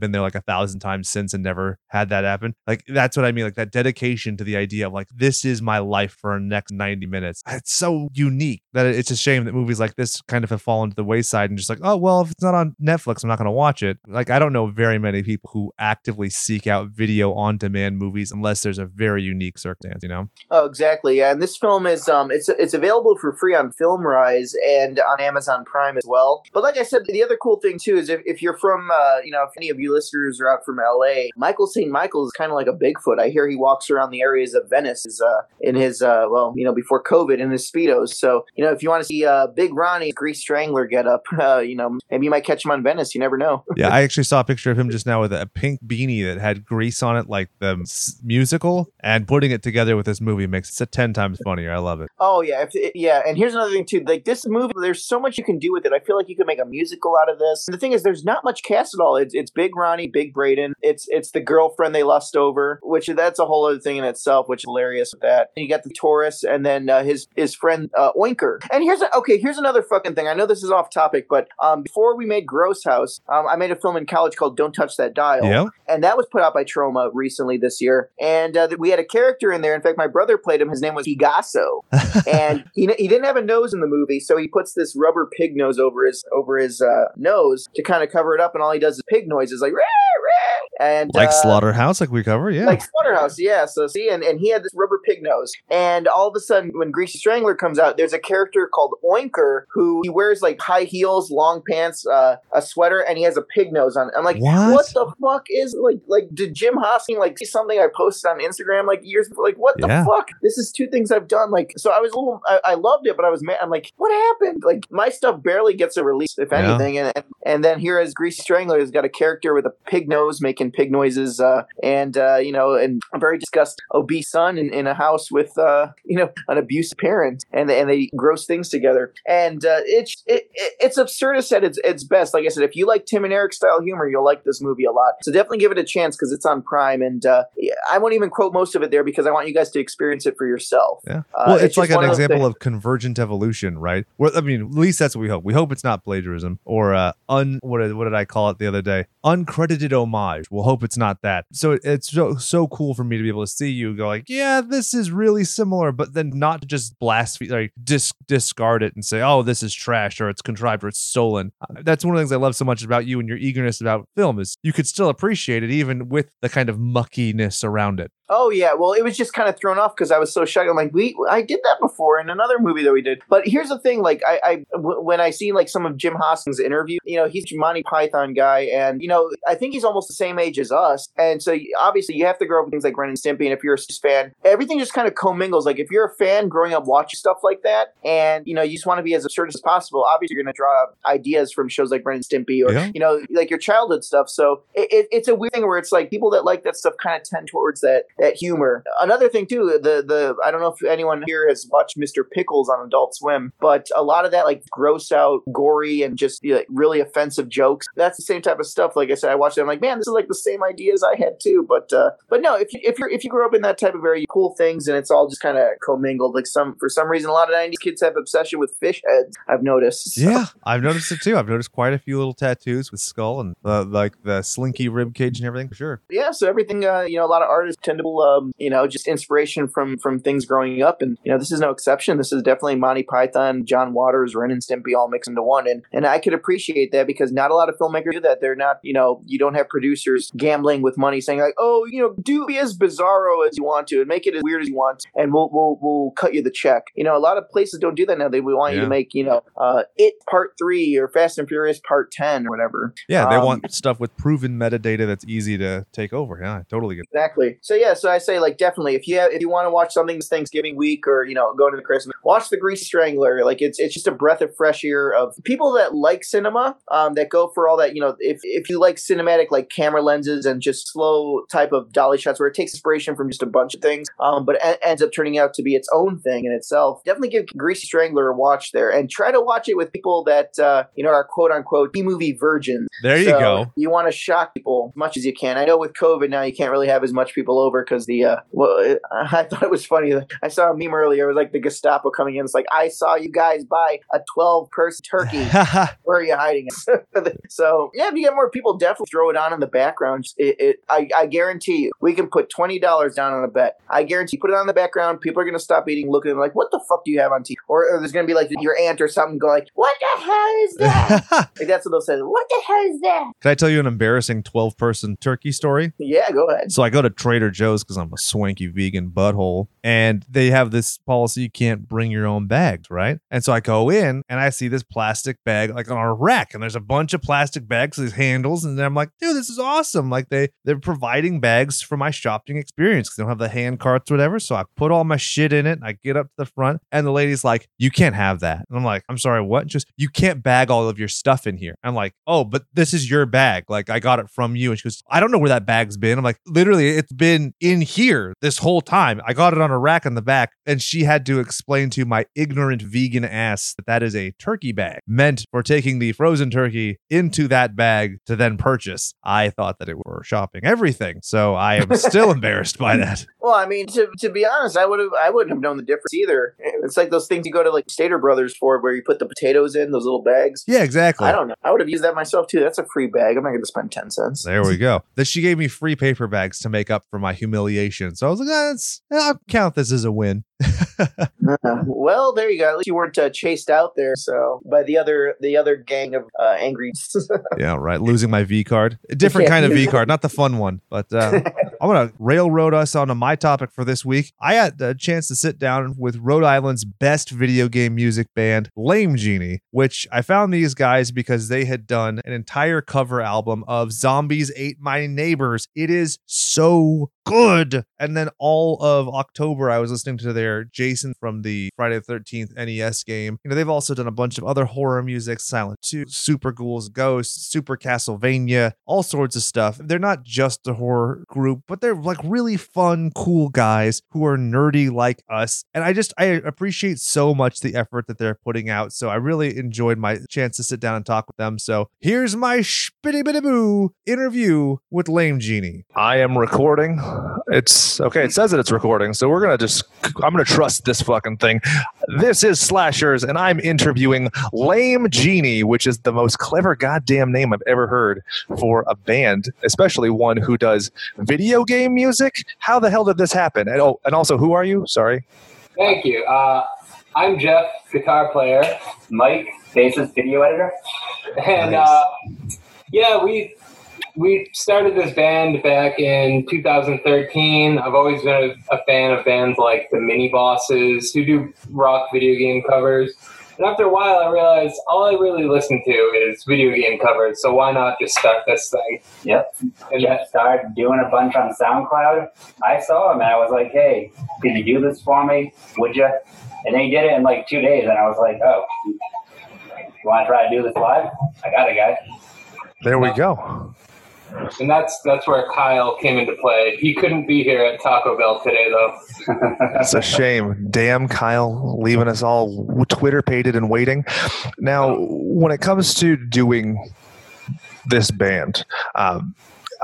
been there like a thousand times since and never had that happen. Like, that's what I mean. Like, that dedication to the idea of like, this is my life for the next 90 minutes. It's so unique that it's a shame that movies like this kind of have fallen to the wayside and just like, oh, well, if it's not on Netflix, I'm not to watch it. Like, I don't know very many people who actively seek out video on demand movies unless there's a very unique circumstance, you know? Oh, exactly. Yeah. And this film is, um, it's, it's available for free on FilmRise and on Amazon Prime as well. But like I said, the other cool thing too is if, if you're from, uh, you know, if any of you listeners are out from LA, Michael St. Michaels is kind of like a Bigfoot. I hear he walks around the areas of Venice uh, in his, uh, well, you know, before COVID in his Speedos. So, you know, if you want to see uh, Big Ronnie, Grease Strangler get up, uh, you know, maybe you might catch him on Venice. You never know. yeah, I actually saw a picture of him just now with a pink beanie that had grease on it, like the musical, and putting it together with this movie makes it 10 times funnier. I love it. Oh, yeah. If, yeah. And here's another thing, too. Like, this movie, there's so much you can do with it. I feel like you could make a musical out of this. And the thing is, there's not much cast at all. It's, it's Big Ronnie, Big Brayden. It's it's the girlfriend they lust over, which that's a whole other thing in itself, which is hilarious with that. And you got the Taurus, and then uh, his his friend uh, Oinker. And here's a, okay, here's another fucking thing. I know this is off topic, but um, before we made Gross House, um, I made a film in college called Don't Touch That Dial, yeah. and that was put out by Troma recently this year. And uh, we had a character in there. In fact, my brother played him. His name was Higasso, and he, he didn't have a nose in the movie, so he puts this rubber pig nose over his over his uh, nose to kind of cover it up, and all he does is pig noises like. Rah! And like uh, slaughterhouse like we cover? Yeah. Like slaughterhouse yeah. So see and, and he had this rubber pig nose. And all of a sudden when greasy strangler comes out there's a character called oinker who he wears like high heels long pants uh, a sweater and he has a pig nose on i'm like what, what the fuck is like like did jim hosking like see something i posted on instagram like years before? Like what the yeah. fuck? This is two things i've done like so i was a little i, I loved it but i was mad i'm like what happened? Like my stuff barely gets a release if anything and, and and then here as greasy strangler has got a character with a pig nose making making pig noises, uh, and uh, you know, and a very disgusted obese son in, in a house with uh, you know an abusive parent, and they, and they gross things together, and uh, it's it, it, it's absurdist at its its best. Like I said, if you like Tim and Eric style humor, you'll like this movie a lot. So definitely give it a chance because it's on Prime, and uh, I won't even quote most of it there because I want you guys to experience it for yourself. Yeah. Uh, Well, it's, like an of example things- of convergent evolution, right? Well, I mean, at least that's what we hope. We hope it's not plagiarism or uh, un what what did I call it the other day? Uncredited homage. We'll hope it's not that. So it's so so cool for me to be able to see you go like, yeah, this is really similar, but then not to just blaspheme, like dis- discard it and say, oh, this is trash or it's contrived or it's stolen. Uh, That's one of the things I love so much about you and your eagerness about film is you could still appreciate it even with the kind of muckiness around it. Oh yeah, well it was just kind of thrown off because I was so shocked. I'm like, we I did that before in another movie that we did. But here's the thing, like I, I w- when I see like some of Jim Hosking's interview, you know, he's a Monty Python guy, and you know, I think he's almost the same age as us, and so obviously you have to grow up with things like Ren and Stimpy, and if you're a fan, everything just kind of commingles. Like if you're a fan growing up watching stuff like that, and you know, you just want to be as absurd as possible. Obviously, you're going to draw ideas from shows like Ren and Stimpy, or Yeah. you know, like your childhood stuff. So it, it, it's a weird thing where it's like people that like that stuff kind of tend towards that that humor. Another thing too, the the I don't know if anyone here has watched Mr. Pickles on Adult Swim, but a lot of that like gross out, gory, and just you know, really offensive jokes. That's the same type of stuff. Like I said, I watched it. I'm like, man, this is like the same ideas I had too. But uh, but no, if you if you're if you grew up in that type of very cool things and it's all just kind of commingled, like some for some reason, a lot of '90s kids have obsession with fish heads. I've noticed. So- Yeah, I've noticed it too. I've noticed quite a few little tattoos with skull and uh, like the slinky rib cage and everything for sure. yeah so everything uh you know a lot of artists tend to um you know just inspiration from from things growing up. And you know this is no exception. This is definitely monty python john waters ren and stimpy all mixed into one. And and i could appreciate that because not a lot of filmmakers do that. They're not you know you don't have producers gambling with money saying like oh you know do be as bizarro as you want to and make it as weird as you want and we'll we'll, we'll cut you the check. You know a lot of places don't do that now. They we want you to make you know uh it part three or fast and furious part 10 or whatever. Yeah, they Um, want stuff with proven metadata that's easy to take over. Yeah, I totally get. Exactly. So yeah, so I say like definitely if you have, if you want to watch something this Thanksgiving week or you know going into Christmas, watch The Grease Strangler. Like it's it's just a breath of fresh air of people that like cinema, um, that go for all that you know. If if you like cinematic like camera lenses and just slow type of dolly shots where it takes inspiration from just a bunch of things, um, but e- ends up turning out to be its own thing in itself. Definitely give Greasy Strangler a watch there and try to watch it with people that uh, you know are quote unquote B movie virgins. There you So go. You want to shock people as much as you can. I know with COVID now you can't really have as much people over because the uh, well, I thought it was funny. I saw a meme earlier. It was like the Gestapo coming in. It's like I saw you guys buy a twelve person turkey. Where are you hiding it? so yeah, if you get more people, definitely throw it on in the background. It, it I, I guarantee you, we can put twenty dollars down on a bet. I guarantee, put it on the background. People are gonna stop eating, looking like, what the fuck do you have on TV? Or, or there's gonna be like your aunt or something go like, what the hell is that? like that's what they'll say. What the hell is that? Can I tell you an embarrassing 12 person turkey story? Yeah, go ahead. So I go to Trader Joe's because I'm a swanky vegan butthole, and they have this policy you can't bring your own bags, right? And so I go in and I see this plastic bag like on a rack, and there's a bunch of plastic bags, these handles, and I'm like, dude, this is awesome! Like they they're providing bags for my shopping experience because they don't have the hand carts, whatever. So I put all my shit in it, and I get up to the front, and the lady's like, you can't have that. And I'm like, I'm sorry, what? Just you can't bag all of your stuff in here. I'm like, oh, but this is your bag. Like I got it from you. And she goes, I don't know where that bag's been. I'm like, literally, it's been in here this whole time. I got it on a rack in the back. And she had to explain to my ignorant vegan ass that that is a turkey bag meant for taking the frozen turkey into that bag to then purchase. I thought that it were shopping everything. So I am still embarrassed by that. Well, I mean, to, to be honest, I would have I wouldn't have known the difference either. It's like those things you go to like Stater Brothers for, where you put the potatoes in those little bags. Yeah, exactly. I don't know. I would have used that myself too. That's a free bag. I'm not going to spend ten cents. There we go. That she gave me free paper bags to make up for my humiliation. So I was like, ah, that's, I'll count this as a win. Uh, well, there you go. At least you weren't uh, chased out there. So by the other the other gang of uh, angry. Yeah, right. Losing my V card. A different kind of V card, not the fun one. But uh, I'm going to railroad us onto my topic for this week. I had a chance to sit down with Rhode Island's best video game music band, Lame Genie, which I found these guys because they had done an entire cover album of Zombies Ate My Neighbors. It is so good. And then all of October, I was listening to their Jason from the Friday the 13th NES game. You know, they've also done a bunch of other horror music, Silent 2, Super Ghouls, Ghosts, Super Castlevania, all sorts of stuff. They're not just a horror group, but they're like really fun, cool guys who are nerdy like us. And I just, I appreciate so much the effort that they're putting out. So I really enjoyed my chance to sit down and talk with them. So here's my spitty bitty boo interview with Lame Genie. I am recording. It's okay. It says that it's recording. So we're to just, I'm to trust this fucking thing. This is Slashers, and I'm interviewing Lame Genie, which is the most clever goddamn name I've ever heard for a band, especially one who does video game music. How the hell did this happen? And, oh, and also, who are you? Sorry. Thank you. Uh, I'm Jeff, guitar player. Mike, bassist, video editor. And Nice. uh, yeah, we we started this band back in 2013. I've always been a, a fan of bands like the Mini Bosses, who do rock video game covers. And after a while, I realized all I really listen to is video game covers. So why not just start this thing? Yep. And Jeff started doing a bunch on SoundCloud. I saw him and I was like, hey, could you do this for me? Would you? And then he did it in like two days, and I was like, oh, you want to try to do this live? I got it, guys. There we go. And that's that's where Kyle came into play. He couldn't be here at Taco Bell today, though. It's a shame. Damn, Kyle, leaving us all Twitter pated and waiting. Now, when it comes to doing this band, um,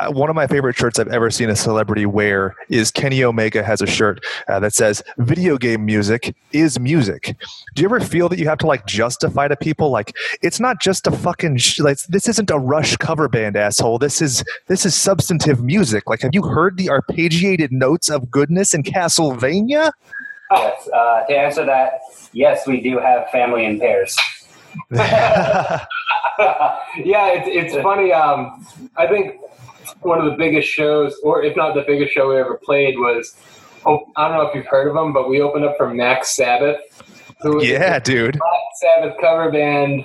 one of my favorite shirts I've ever seen a celebrity wear is Kenny Omega has a shirt uh, that says "Video game music is music." Do you ever feel that you have to like justify to people like it's not just a fucking sh- like this isn't a Rush cover band asshole. This is this is substantive music. Like, have you heard the arpeggiated notes of goodness in Castlevania? Yes. Uh, to answer that, yes, we do have family in pairs. yeah, it's it's funny. Um, I think one of the biggest shows, or if not the biggest show we ever played, was oh, I don't know if you've heard of them, but we opened up for Mac Sabbath, yeah, dude. Sabbath cover band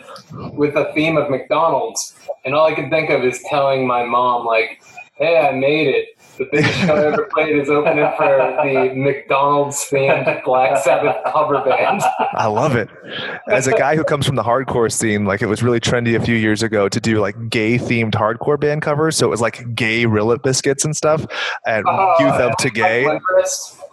with a theme of McDonald's, and all I could think of is telling my mom like, "Hey, I made it." The biggest show I ever played is opening for the McDonald's themed Black Sabbath cover band. I love it. As a guy who comes from the hardcore scene, like it was really trendy a few years ago to do like gay themed hardcore band covers. So it was like gay Rillet biscuits and stuff, and Oh, youth up to gay.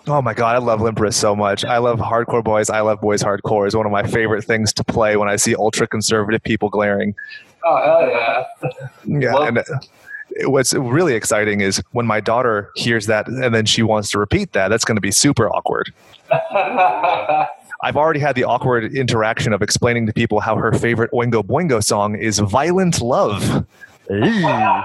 Oh my god, I love Limp Wrist so much. I love hardcore boys. I love boys hardcore is one of my favorite things to play when I see ultra conservative people glaring. Oh hell yeah! Yeah, Well- and what's really exciting is when my daughter hears that and then she wants to repeat that. That's going to be super awkward. I've already had the awkward interaction of explaining to people how her favorite Oingo Boingo song is "Violent Love." oh,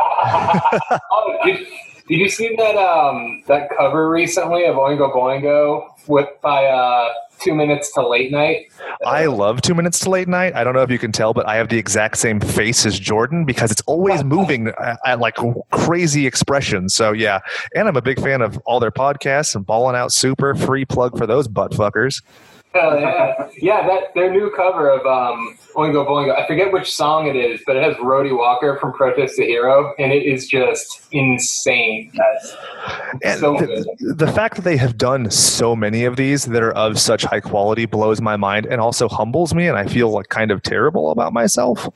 did, you see that um that cover recently of Oingo Boingo with by uh Two Minutes to Late Night? I love Two Minutes to Late Night. I don't know if you can tell, but I have the exact same face as Jordan because it's always moving at, at like crazy expressions. So yeah, and I'm a big fan of all their podcasts and Ballin' Out Super. Free plug for those butt fuckers. Hell yeah! yeah, that their new cover of um Oingo Boingo. I forget which song it is, but it has Rody Walker from Protest the Hero, and it is just insane. So the, the fact that they have done so many of these that are of such high quality blows my mind and also humbles me, and I feel like kind of terrible about myself.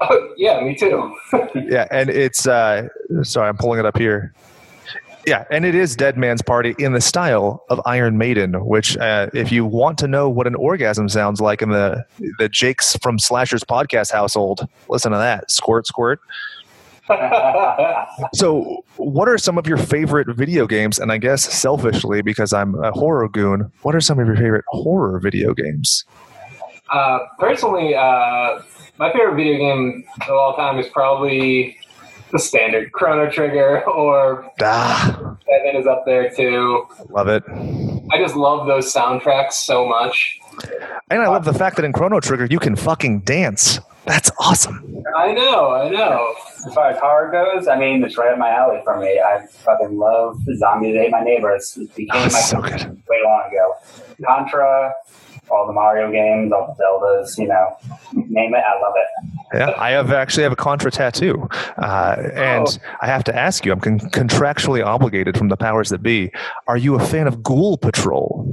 Oh, yeah, me too. yeah, and it's uh sorry, I'm pulling it up here. Yeah, and it is Dead Man's Party in the style of Iron Maiden, which uh, if you want to know what an orgasm sounds like in the the Jake's from Slashers podcast household, listen to that. Squirt squirt. So, what are some of your favorite video games? And I guess selfishly, because I'm a horror goon, what are some of your favorite horror video games? Uh, personally, uh, my favorite video game of all time is probably the standard Chrono Trigger, or Ah, Seven is up there too. love it. I just love those soundtracks so much. And I love the fact that in Chrono Trigger you can fucking dance. That's awesome. I know, I know. As far as horror goes, I mean, it's right up my alley for me. I fucking love Zombies Ate My Neighbors. It became Oh, my it's so good. way long ago. Contra, all the Mario games, all the Zeldas, you know, name it, I love it. Yeah, I have actually have a Contra tattoo, uh, and Oh. I have to ask you. I'm con- contractually obligated from the powers that be. Are you a fan of Ghoul Patrol?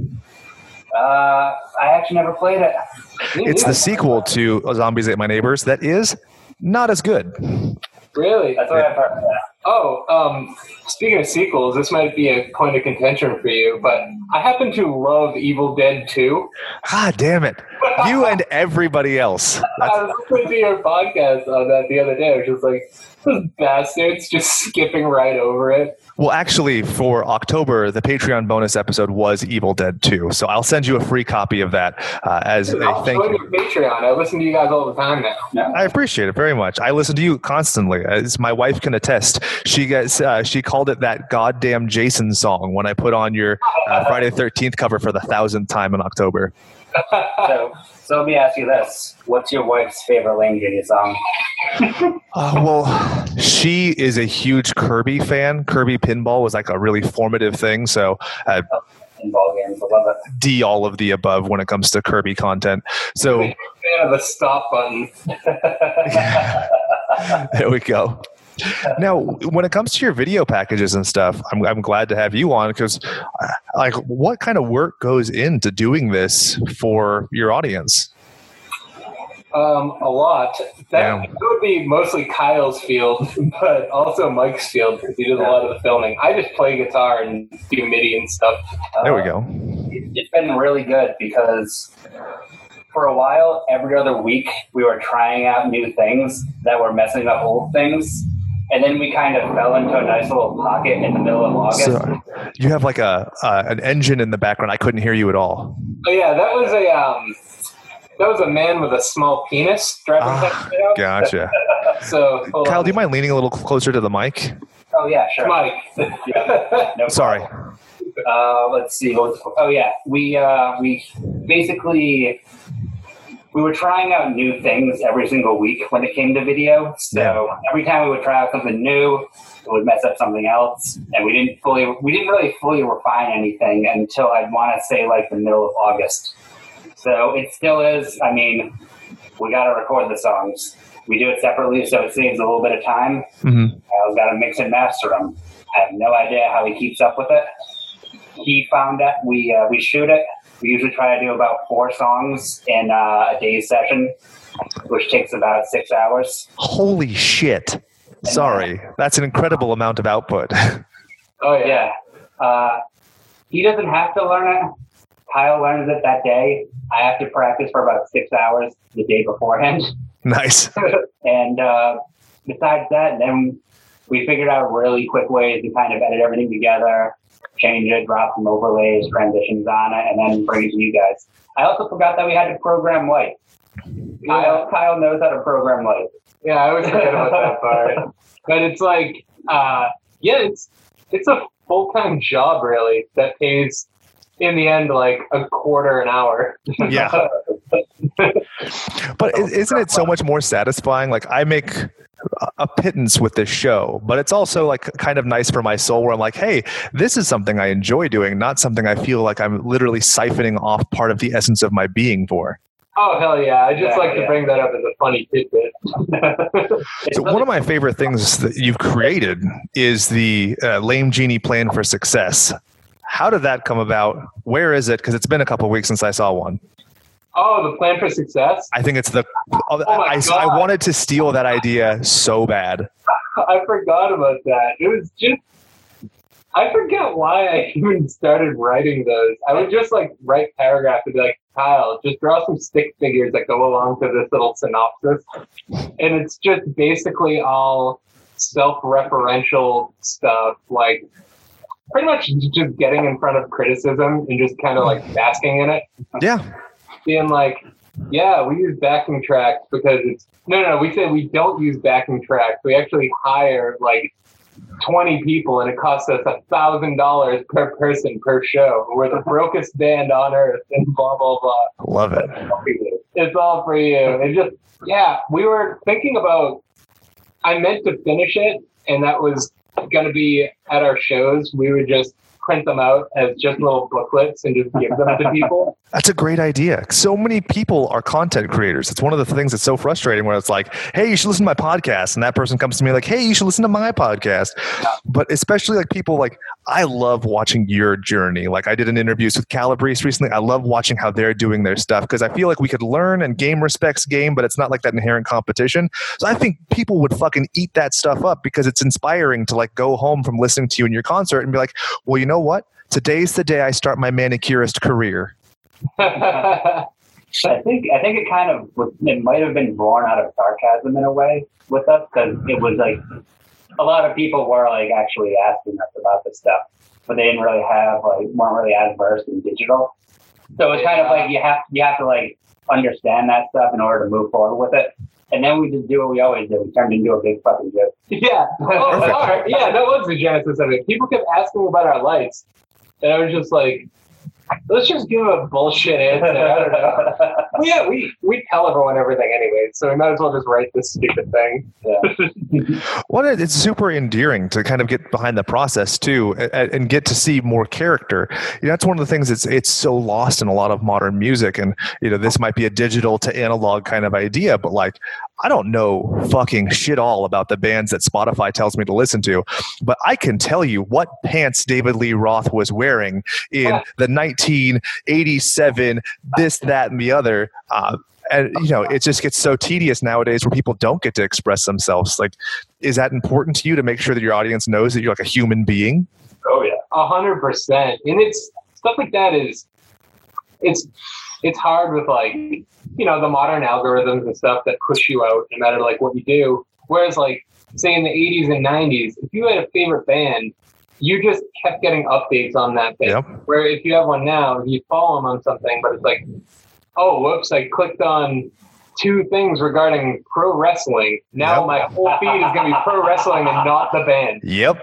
Uh, I actually never played it. It's the sequel to Zombies Ate My Neighbors. That is not as good. Really? That's what I've heard. Oh, um, speaking of sequels, this might be a point of contention for you, but I happen to love Evil Dead 2. Ah, damn it! You and everybody else. I was listening to your podcast on that the other day. I was just like, those bastards just skipping right over it. Well, actually, for October, the Patreon bonus episode was Evil Dead 2. So I'll send you a free copy of that uh, as a I'll thank join you. your Patreon. I listen to you guys all the time now. No. I appreciate it very much. I listen to you constantly, as my wife can attest. She gets uh, she called it that goddamn Jason song when I put on your uh, Friday the Thirteenth cover for the thousandth time in October. So, so let me ask you this: What's your wife's favorite Lane song? Uh, well, she is a huge Kirby fan. Kirby Pinball was like a really formative thing. So uh, ball games, I love it. D all of the above when it comes to Kirby content. So Fan of the stop button. there we go. Now, when it comes to your video packages and stuff, I'm, I'm glad to have you on because, uh, like, what kind of work goes into doing this for your audience? Um, a lot. That Yeah. would be mostly Kyle's field, but also Mike's field because he does a lot of the filming. I just play guitar and do MIDI and stuff. There we Uh, go. it- It's been really good because for a while, every other week, we were trying out new things that were messing up old things. And then we kind of fell into a nice little pocket in the middle of August. So you have like a uh, an engine in the background. I couldn't hear you at all. Oh yeah, that was a um, that was a man with a small penis driving Ah, that. Gotcha. So Kyle, on. do you mind leaning a little closer to the mic? oh, yeah, sure. Mike? No Sorry. Uh, let's see. Oh yeah, we uh, we basically we were trying out new things every single week when it came to video. So every time we would try out something new, it would mess up something else, and we didn't fully we didn't really fully refine anything until I'd want to say like the middle of August. So it still is. I mean, we got to record the songs. We do it separately, so it saves a little bit of time. hmm Kyle's got to mix and master them. I have no idea how he keeps up with it. He found that we uh, we shoot it. We usually try to do about four songs in uh, a day's session, which takes about six hours. Holy shit! Sorry, that's an incredible amount of output. Oh yeah. Yeah, uh, he doesn't have to learn it. Kyle learns it that day. I have to practice for about six hours the day beforehand. nice. And uh, besides that, then we figured out really quick ways to kind of edit everything together, change it, drop some overlays, transitions on it, and then bring it to you guys. I also forgot that we had to program light. Kyle, Kyle knows how to program light. Yeah, I always forget about that part. But it's like, uh, yeah, it's it's a full time job really that pays in the end like a quarter an hour. Yeah. But isn't it so much more satisfying? Like I make a- a pittance with this show, but it's also like kind of nice for my soul where I'm like, hey, this is something I enjoy doing, not something I feel like I'm literally siphoning off part of the essence of my being for. Oh hell yeah! I just Yeah, like to bring that up as a funny tidbit. So one of my favorite things that you've created is the uh, Lame Genie Plan for Success. How did that come about? Where is it? Because it's been a couple weeks since I saw one. Oh, the plan for success. I think it's the. Oh, oh my I, I wanted to steal that idea so bad. I forgot about that. It was just. I forget why I even started writing those. I would just like write paragraphs and be like, Kyle, just draw some stick figures that go along to this little synopsis. And it's just basically all self referential stuff, like pretty much just getting in front of criticism and just kind of like basking in it. Yeah. Being like, yeah, we use backing tracks because it's no, no, no. We say we don't use backing tracks. We actually hire like 20 people and it costs us a thousand dollars per person per show. We're the brokest band on earth and blah, blah, blah. Love it. It's all for you. It just, yeah, we were thinking about, I meant to finish it and that was going to be at our shows. We would just print them out as just little booklets and just give them to people. That's a great idea. So many people are content creators. It's one of the things that's so frustrating where it's like, hey, you should listen to my podcast. And that person comes to me like, hey, you should listen to my podcast. But especially like people like, I love watching your journey. Like I did an interviews with Calabrese recently. I love watching how they're doing their stuff because I feel like we could learn and game respects game, but it's not like that inherent competition. So I think people would fucking eat that stuff up because it's inspiring to like go home from listening to you in your concert and be like, well, you know what? Today's the day I start my manicurist career. I think I think it kind of was, it might have been born out of sarcasm in a way with us because it was like a lot of people were like actually asking us about this stuff, but they didn't really have like weren't really as versed in digital. So it's kind of like you have you have to like understand that stuff in order to move forward with it. And then we just do what we always do. We turned into a big fucking joke. yeah. Oh, all right. Yeah, that was the genesis of it. People kept asking about our lights. And I was just like, let's just give a bullshit answer. I don't know. Well, yeah, we, we tell everyone everything anyway, so we might as well just write this stupid thing. Yeah. Well, it's super endearing to kind of get behind the process too, and, and get to see more character. You know, that's one of the things that's it's so lost in a lot of modern music. And you know, this might be a digital to analog kind of idea, but like, I don't know fucking shit all about the bands that Spotify tells me to listen to, but I can tell you what pants David Lee Roth was wearing in the 1987, this, that, and the other. Uh, and you know it just gets so tedious nowadays where people don't get to express themselves like is that important to you to make sure that your audience knows that you're like a human being Oh yeah. A hundred percent. And it's stuff like that is it's it's hard with like you know the modern algorithms and stuff that push you out no matter like what you do. Whereas like say in the eighties and nineties, if you had a favorite band, you just kept getting updates on that thing. Yep. Where if you have one now, you follow them on something, but it's like, oh whoops, I clicked on two things regarding pro wrestling. Now Yep. my whole feed is gonna be pro wrestling and not the band. Yep.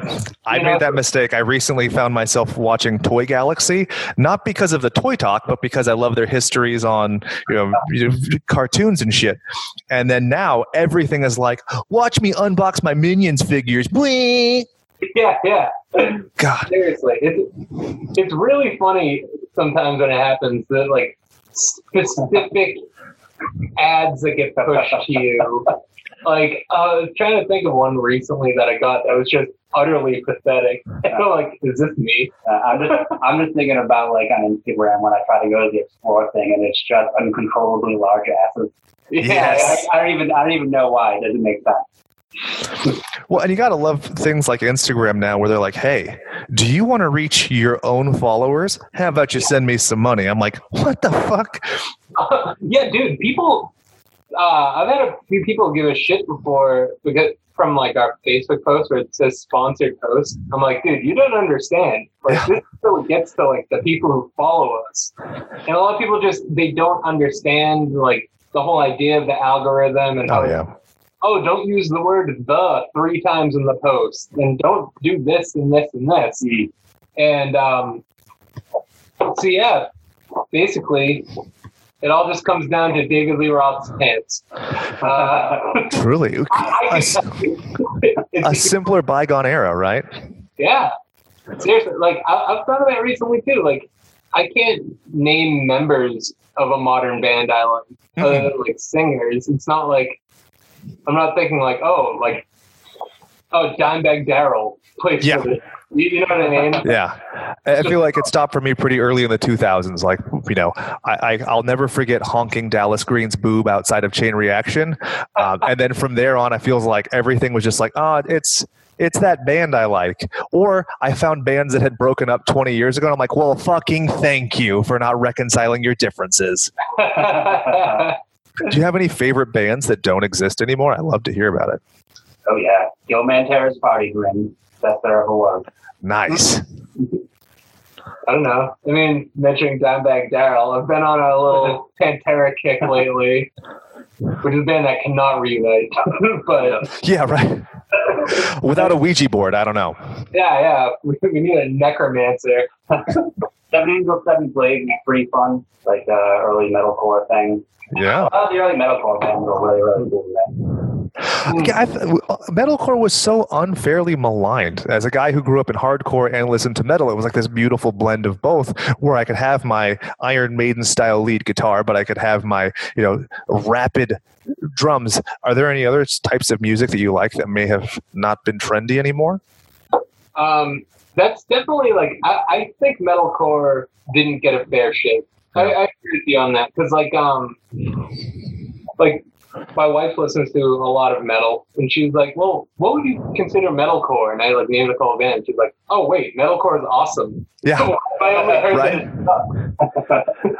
I You know, made that mistake. I recently found myself watching Toy Galaxy, not because of the toy talk, but because I love their histories on you know, you know, cartoons and shit. And then now everything is like, watch me unbox my Minions figures. Bwee! Yeah, yeah. God. Seriously, it's it's really funny sometimes when it happens that like specific ads that get pushed to you. Like uh, I was trying to think of one recently that I got that was just utterly pathetic. I feel like, is this me? Uh, I'm just I'm just thinking about like on Instagram when I try to go to the explore thing and it's just uncontrollably large asses. Yeah, Yes. I, I don't even I don't even know why. It doesn't make sense. Well, and you got to love things like Instagram now where they're like, hey, do you want to reach your own followers? How about you send me some money? I'm like, what the fuck? yeah, dude. People, uh, I've had a few people give a shit before because from like our Facebook post where it says sponsored post. I'm like, dude, you don't understand. Like this still gets to like the people who follow us, and a lot of people just they don't understand like the whole idea of the algorithm and how Oh, yeah. Oh, don't use the word the three times in the post, and don't do this and this and this. And um, so, yeah, basically, it all just comes down to David Lee Roth's pants. Uh, Truly. I, A, I s- can, a simpler bygone era, right? yeah, seriously. Like I, I've thought of that recently too. Like I can't name members of a modern band I like, other than like singers. It's not like I'm not thinking like, oh, like oh, Dimebag Darrell plays Yeah. You, know what I mean? Yeah. I feel like it stopped for me pretty early in the 2000s. Like, you know, I, I, I'll never forget honking Dallas Green's boob outside of Chain Reaction. Um, and then from there on, I feels like everything was just like, oh, it's. It's that band I like. Or I found bands that had broken up 20 years ago. And I'm like, well, fucking thank you for not reconciling your differences. Do you have any favorite bands that don't exist anymore? I'd love to hear about it. Oh yeah, Gilman Terrace Party Grin. Best there ever was. Nice. I don't know. I mean, mentioning Dimebag Darrell, I've been on a little Pantera kick lately, which is a band that cannot reunite. but Yeah, right. Without a Ouija board, I don't know. yeah, yeah, we, we need a necromancer. Seven Angels, Seven Plagues, pretty fun. Like uh, early metalcore thing. Yeah. A lot of the early metalcore bands were really, really cool. Man. Yeah, th- metalcore was so unfairly maligned. As a guy who grew up in hardcore and listened to metal, it was like this beautiful blend of both, where I could have my Iron Maiden style lead guitar, but I could have my you know rapid drums. Are there any other types of music that you like that may have not been trendy anymore? Um, that's definitely like I, I think metalcore didn't get a fair shake. I, I agree with you on that because like um like my wife listens to a lot of metal and she's like, Well, what would you consider metalcore? And I like named a couple bands. She's like, Oh wait, metalcore is awesome. Yeah. I Right.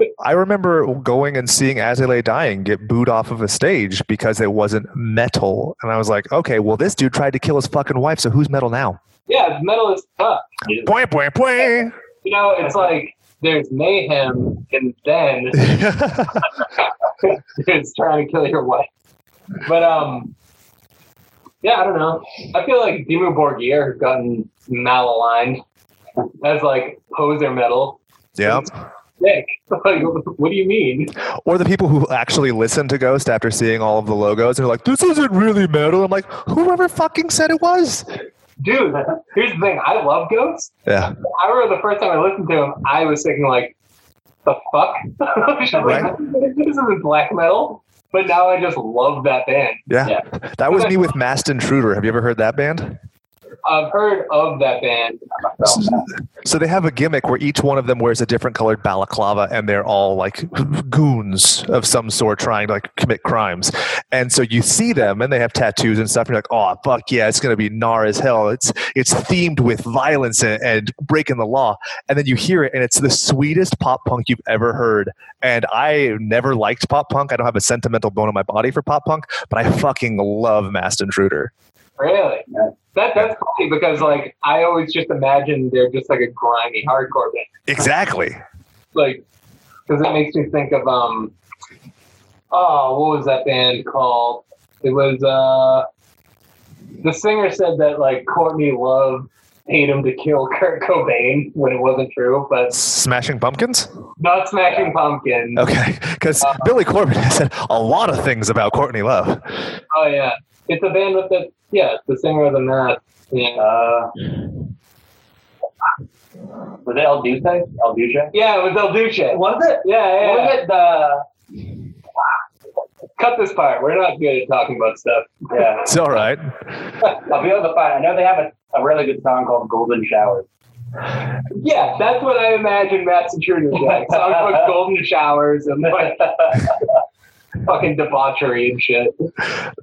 I remember going and seeing As I Lay Dying get booed off of a stage because it wasn't metal. And I was like, okay, well, this dude tried to kill his fucking wife, so who's metal now? Yeah, metal is tough. Point, point, point. You know, it's like there's mayhem and then it's trying to kill your wife. But um, yeah, I don't know. I feel like Dimmu Borgir has gotten malaligned as like poser metal. yeah. Sick. Like, what do you mean? Or the people who actually listen to Ghost after seeing all of the logos they're like, this isn't really metal. I'm like, whoever fucking said it was. Dude, here's the thing. I love Ghosts. Yeah. I remember the first time I listened to him, I was thinking like, the fuck? Right. this isn't black metal. But now I just love that band. Yeah. Yeah. That was me with Masked Intruder. Have you ever heard that band? I've heard of that band. So they have a gimmick where each one of them wears a different colored balaclava and they're all like goons of some sort trying to like commit crimes. And so you see them and they have tattoos and stuff. And you're like, oh, fuck yeah, it's to be gnar as hell. It's, it's themed with violence and, and breaking the law. And then you hear it and it's the sweetest pop punk you've ever heard. And I never liked pop punk. I don't have a sentimental bone in my body for pop punk, but I fucking love Masked Intruder. Really? That that's funny because like I always just imagine they're just like a grimy hardcore band. Exactly. Like because it makes me think of um oh what was that band called? It was uh the singer said that like Courtney Love paid him to kill Kurt Cobain when it wasn't true, but Smashing Pumpkins? not Smashing Pumpkins. Okay, because Billy Corgan has said a lot of things about Courtney Love. Oh yeah, it's a band with the yeah the singer of the mask. Yeah, Uh, was it El Duce? El Duce? yeah, it was El Duce. Was it? Yeah, yeah. Was it the? Cut this part. We're not good at talking about stuff. Yeah, It's all right. I'll be able to find. I know they have a, a really good song called "Golden Showers." Yeah, that's what I imagine Masked Intruder's like. Songs with golden showers and like fucking debauchery and shit.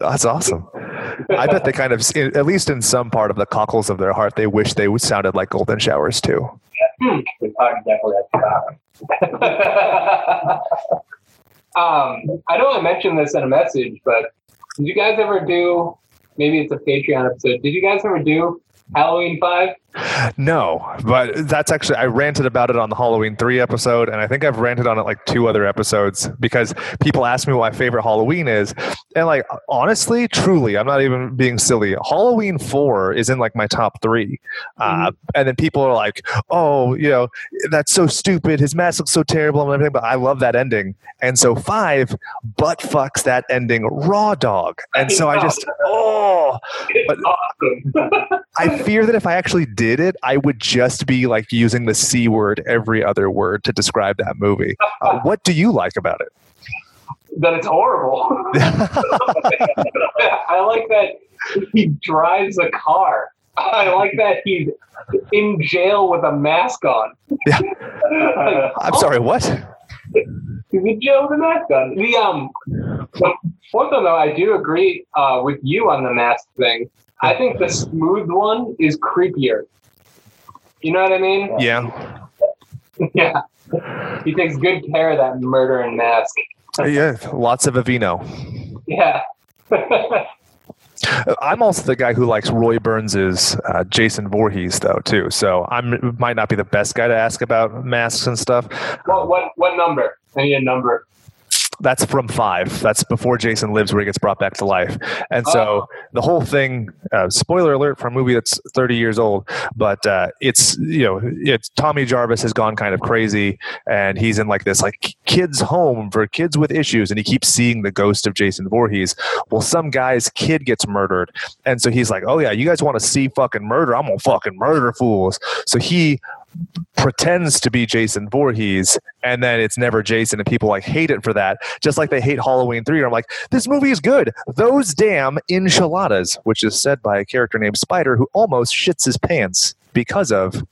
That's awesome. I bet they kind of, at least in some part of the cockles of their heart, they wish they sounded like golden showers too. The song definitely has the Um, I know I mentioned this in a message, but did you guys ever do? Maybe it's a Patreon episode. Did you guys ever do Halloween Five? No, but that's actually I ranted about it on the Halloween three episode, and I think I've ranted on it like two other episodes because people ask me what my favorite Halloween is, and like honestly, truly, I'm not even being silly. Halloween four is in like my top 3 uh, and then people are like, "Oh, you know, that's so stupid. His mask looks so terrible and everything," but I love that ending, and so five butt fucks that ending raw dog, and so I just oh. But- awesome. I fear that if I actually did it, I would just be like using the C word every other word to describe that movie. Uh, what do you like about it? that it's horrible. I like that he drives a car. I like that he's in jail with a mask on. Yeah. Like, I'm sorry, what? He's in jail with a mask on. The um, one thing though, I do agree uh, with you on the mask thing. I think the smooth one is creepier. You know what I mean? Yeah. Yeah. He takes good care of that murdering mask. Yeah, lots of Aveeno. Yeah. I'm also the guy who likes Roy Burns's uh, Jason Voorhees, though, too. So I might not be the best guy to ask about masks and stuff. what what what number? I need a number. That's from five. That's before Jason lives, where he gets brought back to life. And so the whole thing. Uh, spoiler alert for a movie that's 30 years old, but uh, it's you know it's Tommy Jarvis has gone kind of crazy, and he's in like this like kids home for kids with issues, and he keeps seeing the ghost of Jason Voorhees. Well, some guy's kid gets murdered, and so he's like, "Oh yeah, you guys want to see fucking murder? I'm gonna fucking murder fools." So he pretends to be Jason Voorhees, and then it's never Jason, and people like hate it for that. Just like they hate Halloween three. I'm like, this movie is good. Those damn enchiladas, which is said by a character named Spider, who almost shits his pants because of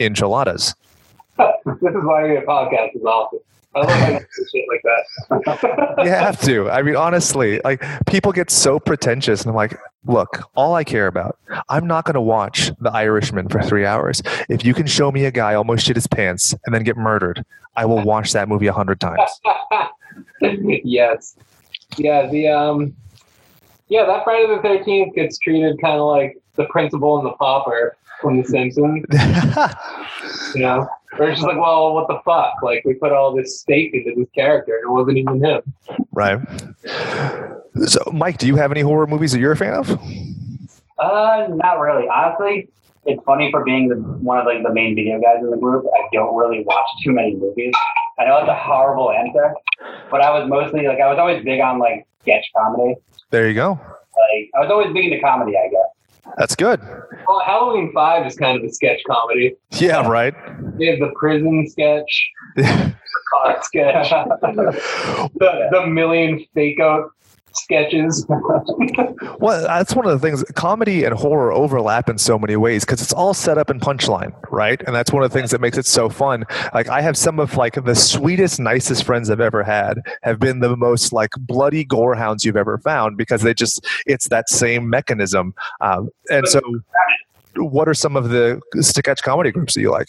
enchiladas. this is why your podcast is awesome. I love how you shit like that. you have to. I mean, honestly, like people get so pretentious, and I'm like, look, all I care about, I'm not going to watch The Irishman for three hours. If you can show me a guy almost shit his pants and then get murdered, I will watch that movie a hundred times. yes. Yeah, the um yeah, that Friday the thirteenth gets treated kinda like the principal and the pauper from The Simpsons. You know? Or it's just like, well, what the fuck? Like we put all this stake into this character and it wasn't even him. right. So, Mike, do you have any horror movies that you're a fan of? Uh, not really. Honestly, it's funny for being the, one of like the main video guys in the group. I don't really watch too many movies. I know it's a horrible answer, but I was mostly like I was always big on like sketch comedy. There you go. Like I was always big into comedy, I guess. That's good. Well, Halloween Five is kind of a sketch comedy. Yeah, right. They have the prison sketch, the car sketch, the, the million fake out sketches. Well, that's one of the things. Comedy and horror overlap in so many ways because it's all set up in punchline, right? And that's one of the things that makes it so fun. Like I have some of like the sweetest, nicest friends I've ever had have been the most like bloody gorehounds you've ever found because they just it's that same mechanism. Um, and so, what are some of the sketch comedy groups that you like?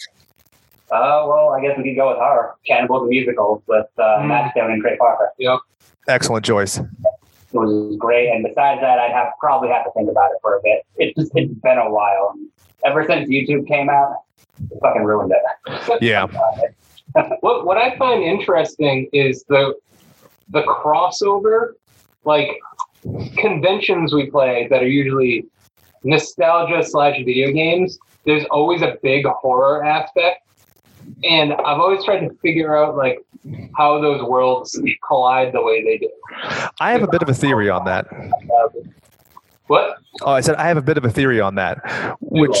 Uh, well, I guess we could go with horror. Cannibal the musical with uh, Mm. Matt Stone and Trey Parker. yep. Excellent choice. It was great. And besides that, I'd have probably have to think about it for a bit. It's just it's been a while. Ever since YouTube came out, it fucking ruined it. Yeah. What what I find interesting is the the crossover, like conventions we play that are usually nostalgia slash video games. There's always a big horror aspect, and I've always tried to figure out like how those worlds collide the way they do. I have a bit of a theory on that. What? Oh, I said I have a bit of a theory on that, which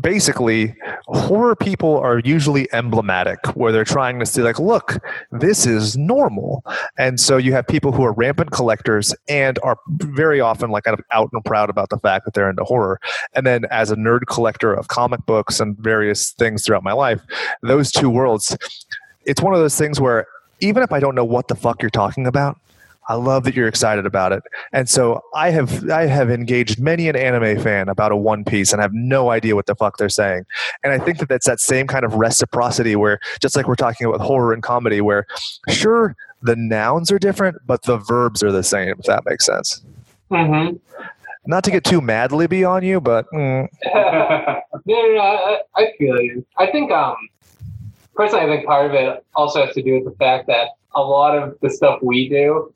basically horror people are usually emblematic, where they're trying to say like, look, this is normal, and so you have people who are rampant collectors and are very often like kind of out and proud about the fact that they're into horror, and then as a nerd collector of comic books and various things throughout my life, those two worlds, it's one of those things where even if I don't know what the fuck you're talking about. I love that you're excited about it. And so I have I have engaged many an anime fan about a One Piece and have no idea what the fuck they're saying. And I think that that's that same kind of reciprocity where just like we're talking about horror and comedy where sure the nouns are different but the verbs are the same if that makes sense. Mm-hmm. Not to get too mad Libby on you but mm, no, no, no, I, I feel you. I think, um, personally, I think part of it also has to do with the fact that a lot of the stuff we do,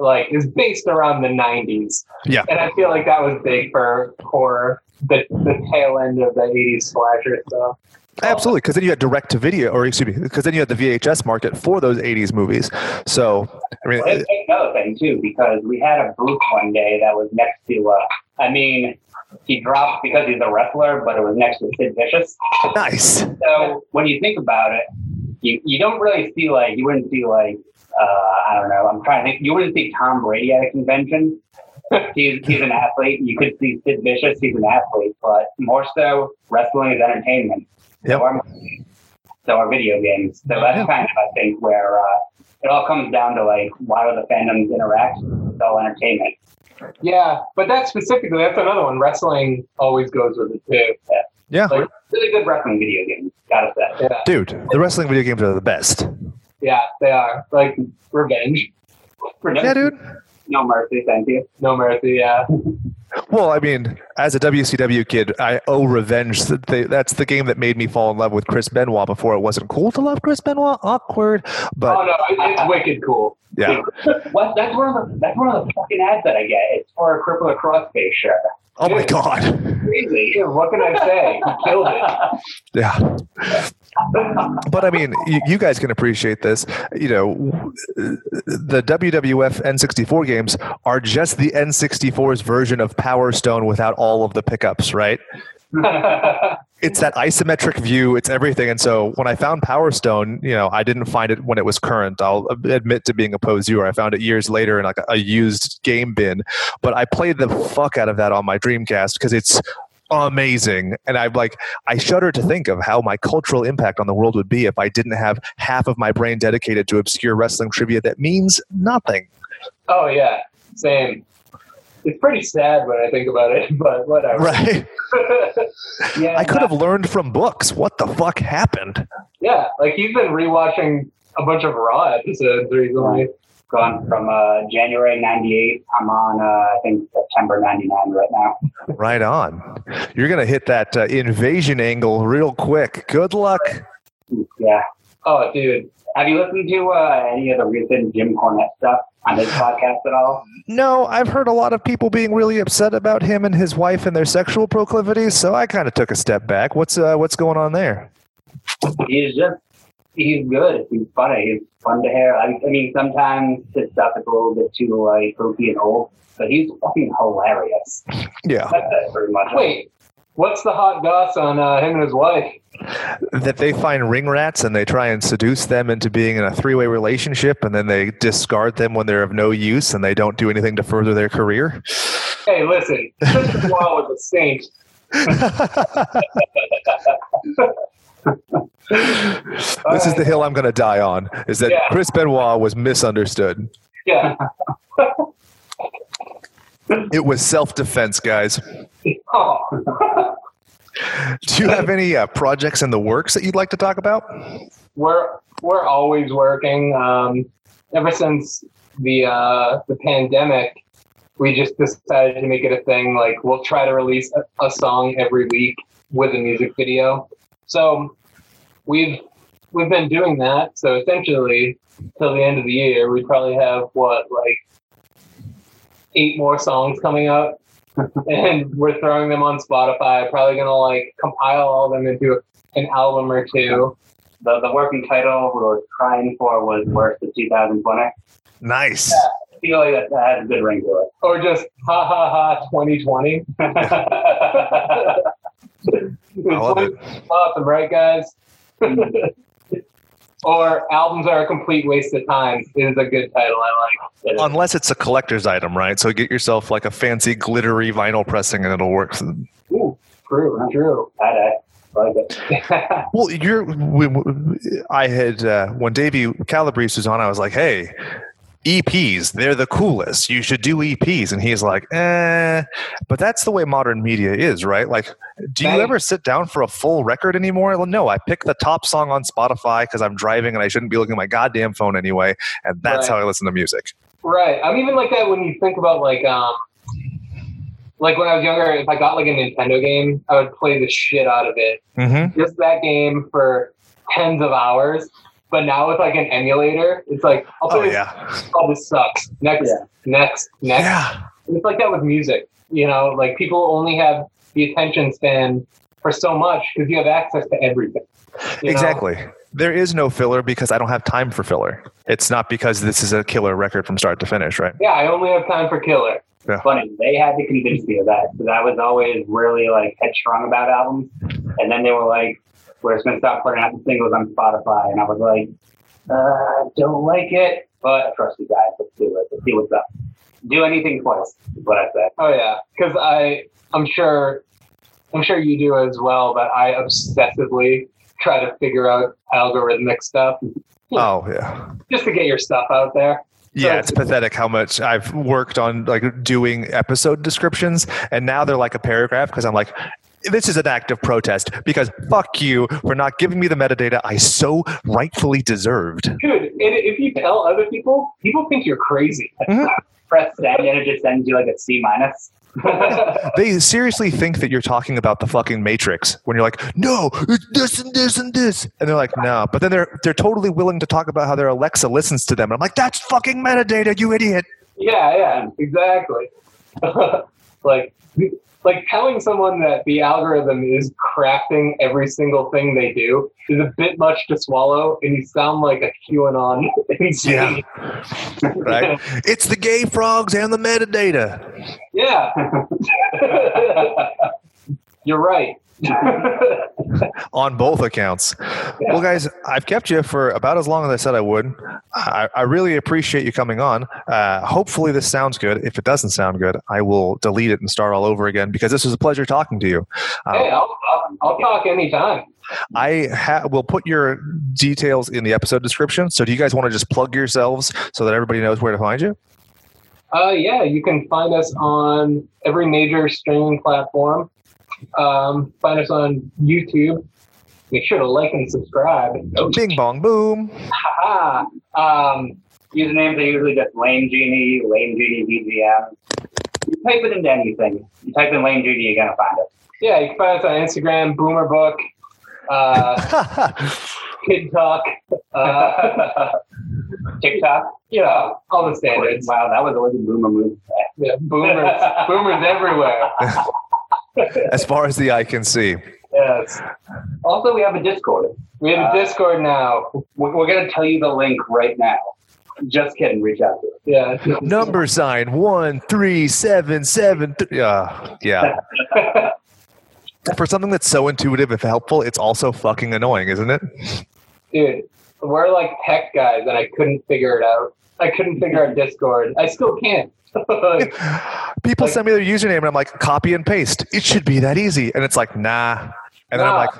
like, is based around the '90s. Yeah. and I feel like that was big for horror, the the tail end of the '80s slasher stuff. absolutely because then you had direct to video or excuse me because then you had the VHS market for those 80s movies. So I mean Well, another thing too, because we had a booth one day that was next to. Uh, I mean, he dropped because he's a wrestler, but it was next to Sid Vicious. nice. So when you think about it, you, you don't really see like you wouldn't see like uh, I don't know. I'm trying to think. You wouldn't see Tom Brady at a convention. he's he's an athlete. You could see Sid Vicious. He's an athlete, but more so, wrestling is entertainment. Yep. So are, so are video games. So that's Yeah. kind of I think where uh, it all comes down to like why do the fandoms interact? It's all entertainment. Yeah, but that specifically, that's another one. Wrestling always goes with it too. Yeah. Like, Really good wrestling video games. Gotta say. yeah, Dude, the wrestling video games are the best. Yeah, they are like revenge. Yeah, dude. No mercy, thank you. No mercy. Yeah. Well, I mean, as a WCW kid, I owe revenge. That's the game that made me fall in love with Chris Benoit before it wasn't cool to love Chris Benoit. Awkward. But oh no, it, it's wicked cool. yeah. What? That's one of the that's one of the fucking ads that I get. It's for a crippler crossface shirt. Oh my God. Crazy. What can I say? He killed it. Yeah. But I mean, you, you guys can appreciate this. You know, the WWF N64 games are just the N64's version of Power Stone without all of the pickups, right? it's that isometric view it's everything. And so when i found power stone you know i didn't find it when it was current. I'll admit to being a poser. I found it years later in like a, a used game bin. But i played the fuck out of that on my dreamcast because it's amazing. And i'm like i shudder to think of how my cultural impact on the world would be if i didn't have half of my brain dedicated to obscure wrestling trivia that means nothing. Oh yeah, same. It's pretty sad when I think about it, but whatever. right Yeah, i could have learned from books what the fuck happened yeah, like he's been rewatching a bunch of Raw episodes recently. gone from uh, January '98. I'm on uh, I think September '99 right now. Right on. You're going to hit that uh, invasion angle real quick. Good luck. Yeah. Oh, dude. Have you listened to uh, any of the recent Jim Cornette stuff on his podcast at all? No, I've heard a lot of people being really upset about him and his wife and their sexual proclivities, so I kind of took a step back. What's uh, what's going on there? He's just he's good. He's funny. He's fun to hear. I, I mean, sometimes his stuff is a little bit too like goofy and old, but he's fucking hilarious. Yeah, That's it, pretty much. Wait, what's the hot goss on uh, him and his wife? that they find ring rats and they try and seduce them into being in a three-way relationship, and then they discard them when they're of no use and they don't do anything to further their career. Hey, listen, Chris Benoit was a saint. this is the hill I'm going to die on. Is that Yeah. Chris Benoit was misunderstood? Yeah. It was self-defense, guys. Oh. Do you have any uh, projects in the works that you'd like to talk about? we're we're always working. Um, ever since the uh, the pandemic, we just decided to make it a thing. Like we'll try to release a, a song every week with a music video. So we've we've been doing that. So essentially, till the end of the year, we probably have what like eight more songs coming up, and we're throwing them on Spotify. Probably gonna like compile all of them into an album or two. The, the working title we were trying for was Worst of 2020. Nice. I feel like that, that has a good ring to it. or just ha ha ha 2020. I love it. Awesome, right, guys? or albums are a complete waste of time is a good title. I like. Unless it's a collector's item, right? So get yourself like a fancy glittery vinyl pressing and it'll work. Ooh, true, true. I, like it. Well, you're. We, we- I had uh, when Davey Calabrese was on, I was like, "Hey, EPs, they're the coolest. You should do EPs." And he's like, "Eh," but that's the way modern media is, right? Like, do you ever sit down for a full record anymore? Well, no, I pick the top song on Spotify because I'm driving and I shouldn't be looking at my goddamn phone anyway, and that's Right. how I listen to music. Right. I'm even like that when you think about like um like when I was younger, if I got like a Nintendo game, I would play the shit out of it. Mm-hmm. Just that game for tens of hours. But now with like an emulator, it's like I'll play Oh this yeah, oh, this sucks. Next, Yeah. next, next. yeah. It's like that with music. You know, like people only have the attention span for so much because you have access to everything. you know? Exactly. There is no filler because I don't have time for filler. It's not because this is a killer record from start to finish, right? Yeah, I only have time for killer. Yeah. Funny, they had to convince me of that because I was always really like headstrong about albums, and then they were like, "We're just gonna stop putting out the singles on Spotify," and I was like, uh, "Don't like it, but I trust you guys. Let's do it. Let's see what's up. Do anything twice." Is what I said. Oh yeah, because I I'm sure I'm sure you do as well. But I obsessively try to figure out algorithmic stuff Oh yeah. just to get your stuff out there. Yeah, it's pathetic how much I've worked on like doing episode descriptions, and now they're like a paragraph because I'm like, this is an act of protest because fuck you for not giving me the metadata I so rightfully deserved. Dude, and if you tell other people, people think you're crazy. Mm-hmm. Press send, and it just sends you like a C minus. They seriously think that you're talking about the fucking Matrix when you're like, no, it's this and this and this, and they're like, no. But then they're they're totally willing to talk about how their Alexa listens to them. And I'm like, that's fucking metadata, you idiot. yeah, yeah, exactly. like, like telling someone that the algorithm is crafting every single thing they do is a bit much to swallow, and you sound like a QAnon yeah, Right? it's the gay frogs and the metadata. Yeah. You're right. on both accounts. Well, guys, I've kept you for about as long as I said I would. I, I really appreciate you coming on. Uh, hopefully, this sounds good. If it doesn't sound good, I will delete it and start all over again because this was a pleasure talking to you. Uh, hey, I'll, I'll, I'll talk anytime. I ha- will put your details in the episode description. So, do you guys want to just plug yourselves so that everybody knows where to find you? Uh, yeah, you can find us on every major streaming platform. Um, find us on YouTube. Make sure to like and subscribe. Oh, Bing bong boom. ha Um, Usernames are usually just Lame Genie, Lame Genie VGM. You type it into anything. You type in Lame Genie, you're gonna find it. yeah, you can find us on Instagram, Boomer Book, uh, Kid Talk, uh, TikTok. you know, all the standards. Wow, that was a really boomer move. Yeah, boomers, boomers everywhere. As far as the eye can see. Yes. Also, we have a Discord. We have a Uh, Discord now. We're, we're gonna tell you the link right now. Just kidding. Reach out to us. Yeah. Number sign one three seven seven. Th- uh, yeah. For something that's so intuitive and helpful, it's also fucking annoying, isn't it? Dude, we're like tech guys, and I couldn't figure it out. I couldn't figure out Discord. I still can't. Like, People Like- send me their username and I'm like, copy and paste. It should be that easy. And it's like, nah. And then I'm like,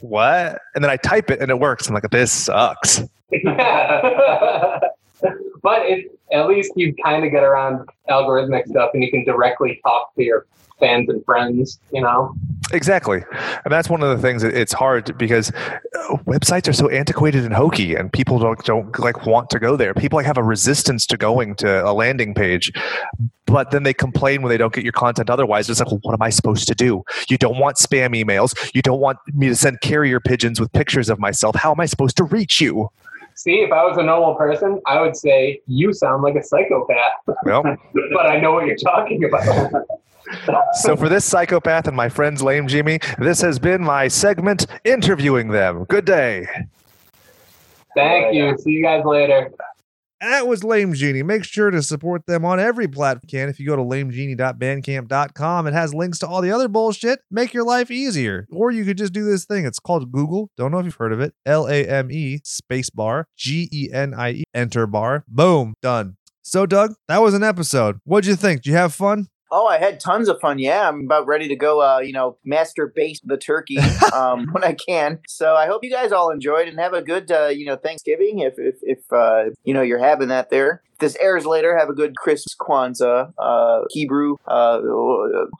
what? And then I type it and it works. I'm like, this sucks. yeah. but it, at least you kind of get around algorithmic stuff, and you can directly talk to your fans and friends. You know. Exactly. And that's one of the things that it's hard because uh, websites are so antiquated and hokey and people don't, don't like want to go there. People like have a resistance to going to a landing page, but then they complain when they don't get your content otherwise. It's like, well, what am I supposed to do? You don't want spam emails. You don't want me to send carrier pigeons with pictures of myself. How am I supposed to reach you? See, if I was a normal person, I would say you sound like a psychopath. Well, but I know what you're talking about. so for this psychopath and my friends Lame Jimmy, this has been my segment interviewing them. Good day. Thank you. See you guys later. That was Lame Genie. Make sure to support them on every platform can. If you go to lamegenie.bandcamp.com, it has links to all the other bullshit. Make your life easier. Or you could just do this thing. It's called Google. Don't know if you've heard of it. L A M E space bar G E N I E enter bar. Boom. Done. So, Doug, that was an episode. What'd you think? Did you have fun? Oh, I had tons of fun. Yeah, I'm about ready to go. Uh, you know, master base the turkey um, when I can. So I hope you guys all enjoyed and have a good, uh, you know, Thanksgiving. If if if uh, you know you're having that there. This airs later, have a good Christmas, Kwanzaa, uh, Hebrew, uh,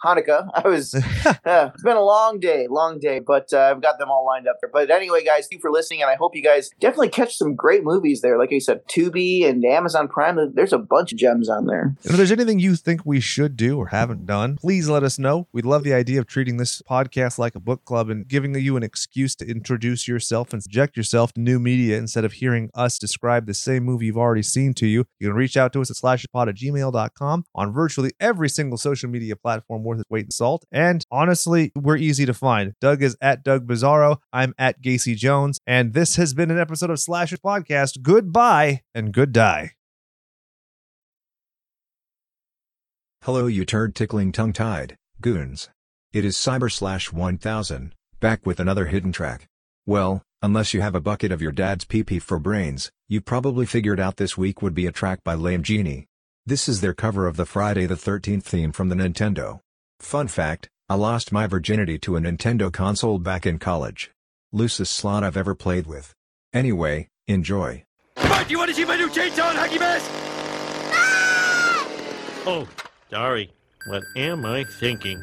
Hanukkah. I was. uh, it's been a long day, long day, but uh, I've got them all lined up there. But anyway, guys, thank you for listening, and I hope you guys definitely catch some great movies there. Like I said, Tubi and Amazon Prime. There's a bunch of gems on there. And if there's anything you think we should do or haven't done, please let us know. We'd love the idea of treating this podcast like a book club and giving you an excuse to introduce yourself and subject yourself to new media instead of hearing us describe the same movie you've already seen to you. You can reach out to us at slashpod at gmail.com on virtually every single social media platform worth its weight in salt. And honestly, we're easy to find. Doug is at Doug Bizarro. I'm at Gacy Jones. And this has been an episode of Slashers Podcast. Goodbye and good die. Hello you turd tickling tongue tied, goons. It is Cyber Slash 1000, back with another hidden track. Well, unless you have a bucket of your dad's pee pee for brains, you probably figured out this week would be a track by Lame Genie. This is their cover of the Friday the 13th theme from the Nintendo. Fun fact, I lost my virginity to a Nintendo console back in college. Loosest slot I've ever played with. Anyway, enjoy. Bart, you want to see my new chainsaw and hockey mask? Ah! Oh, sorry. What am I thinking?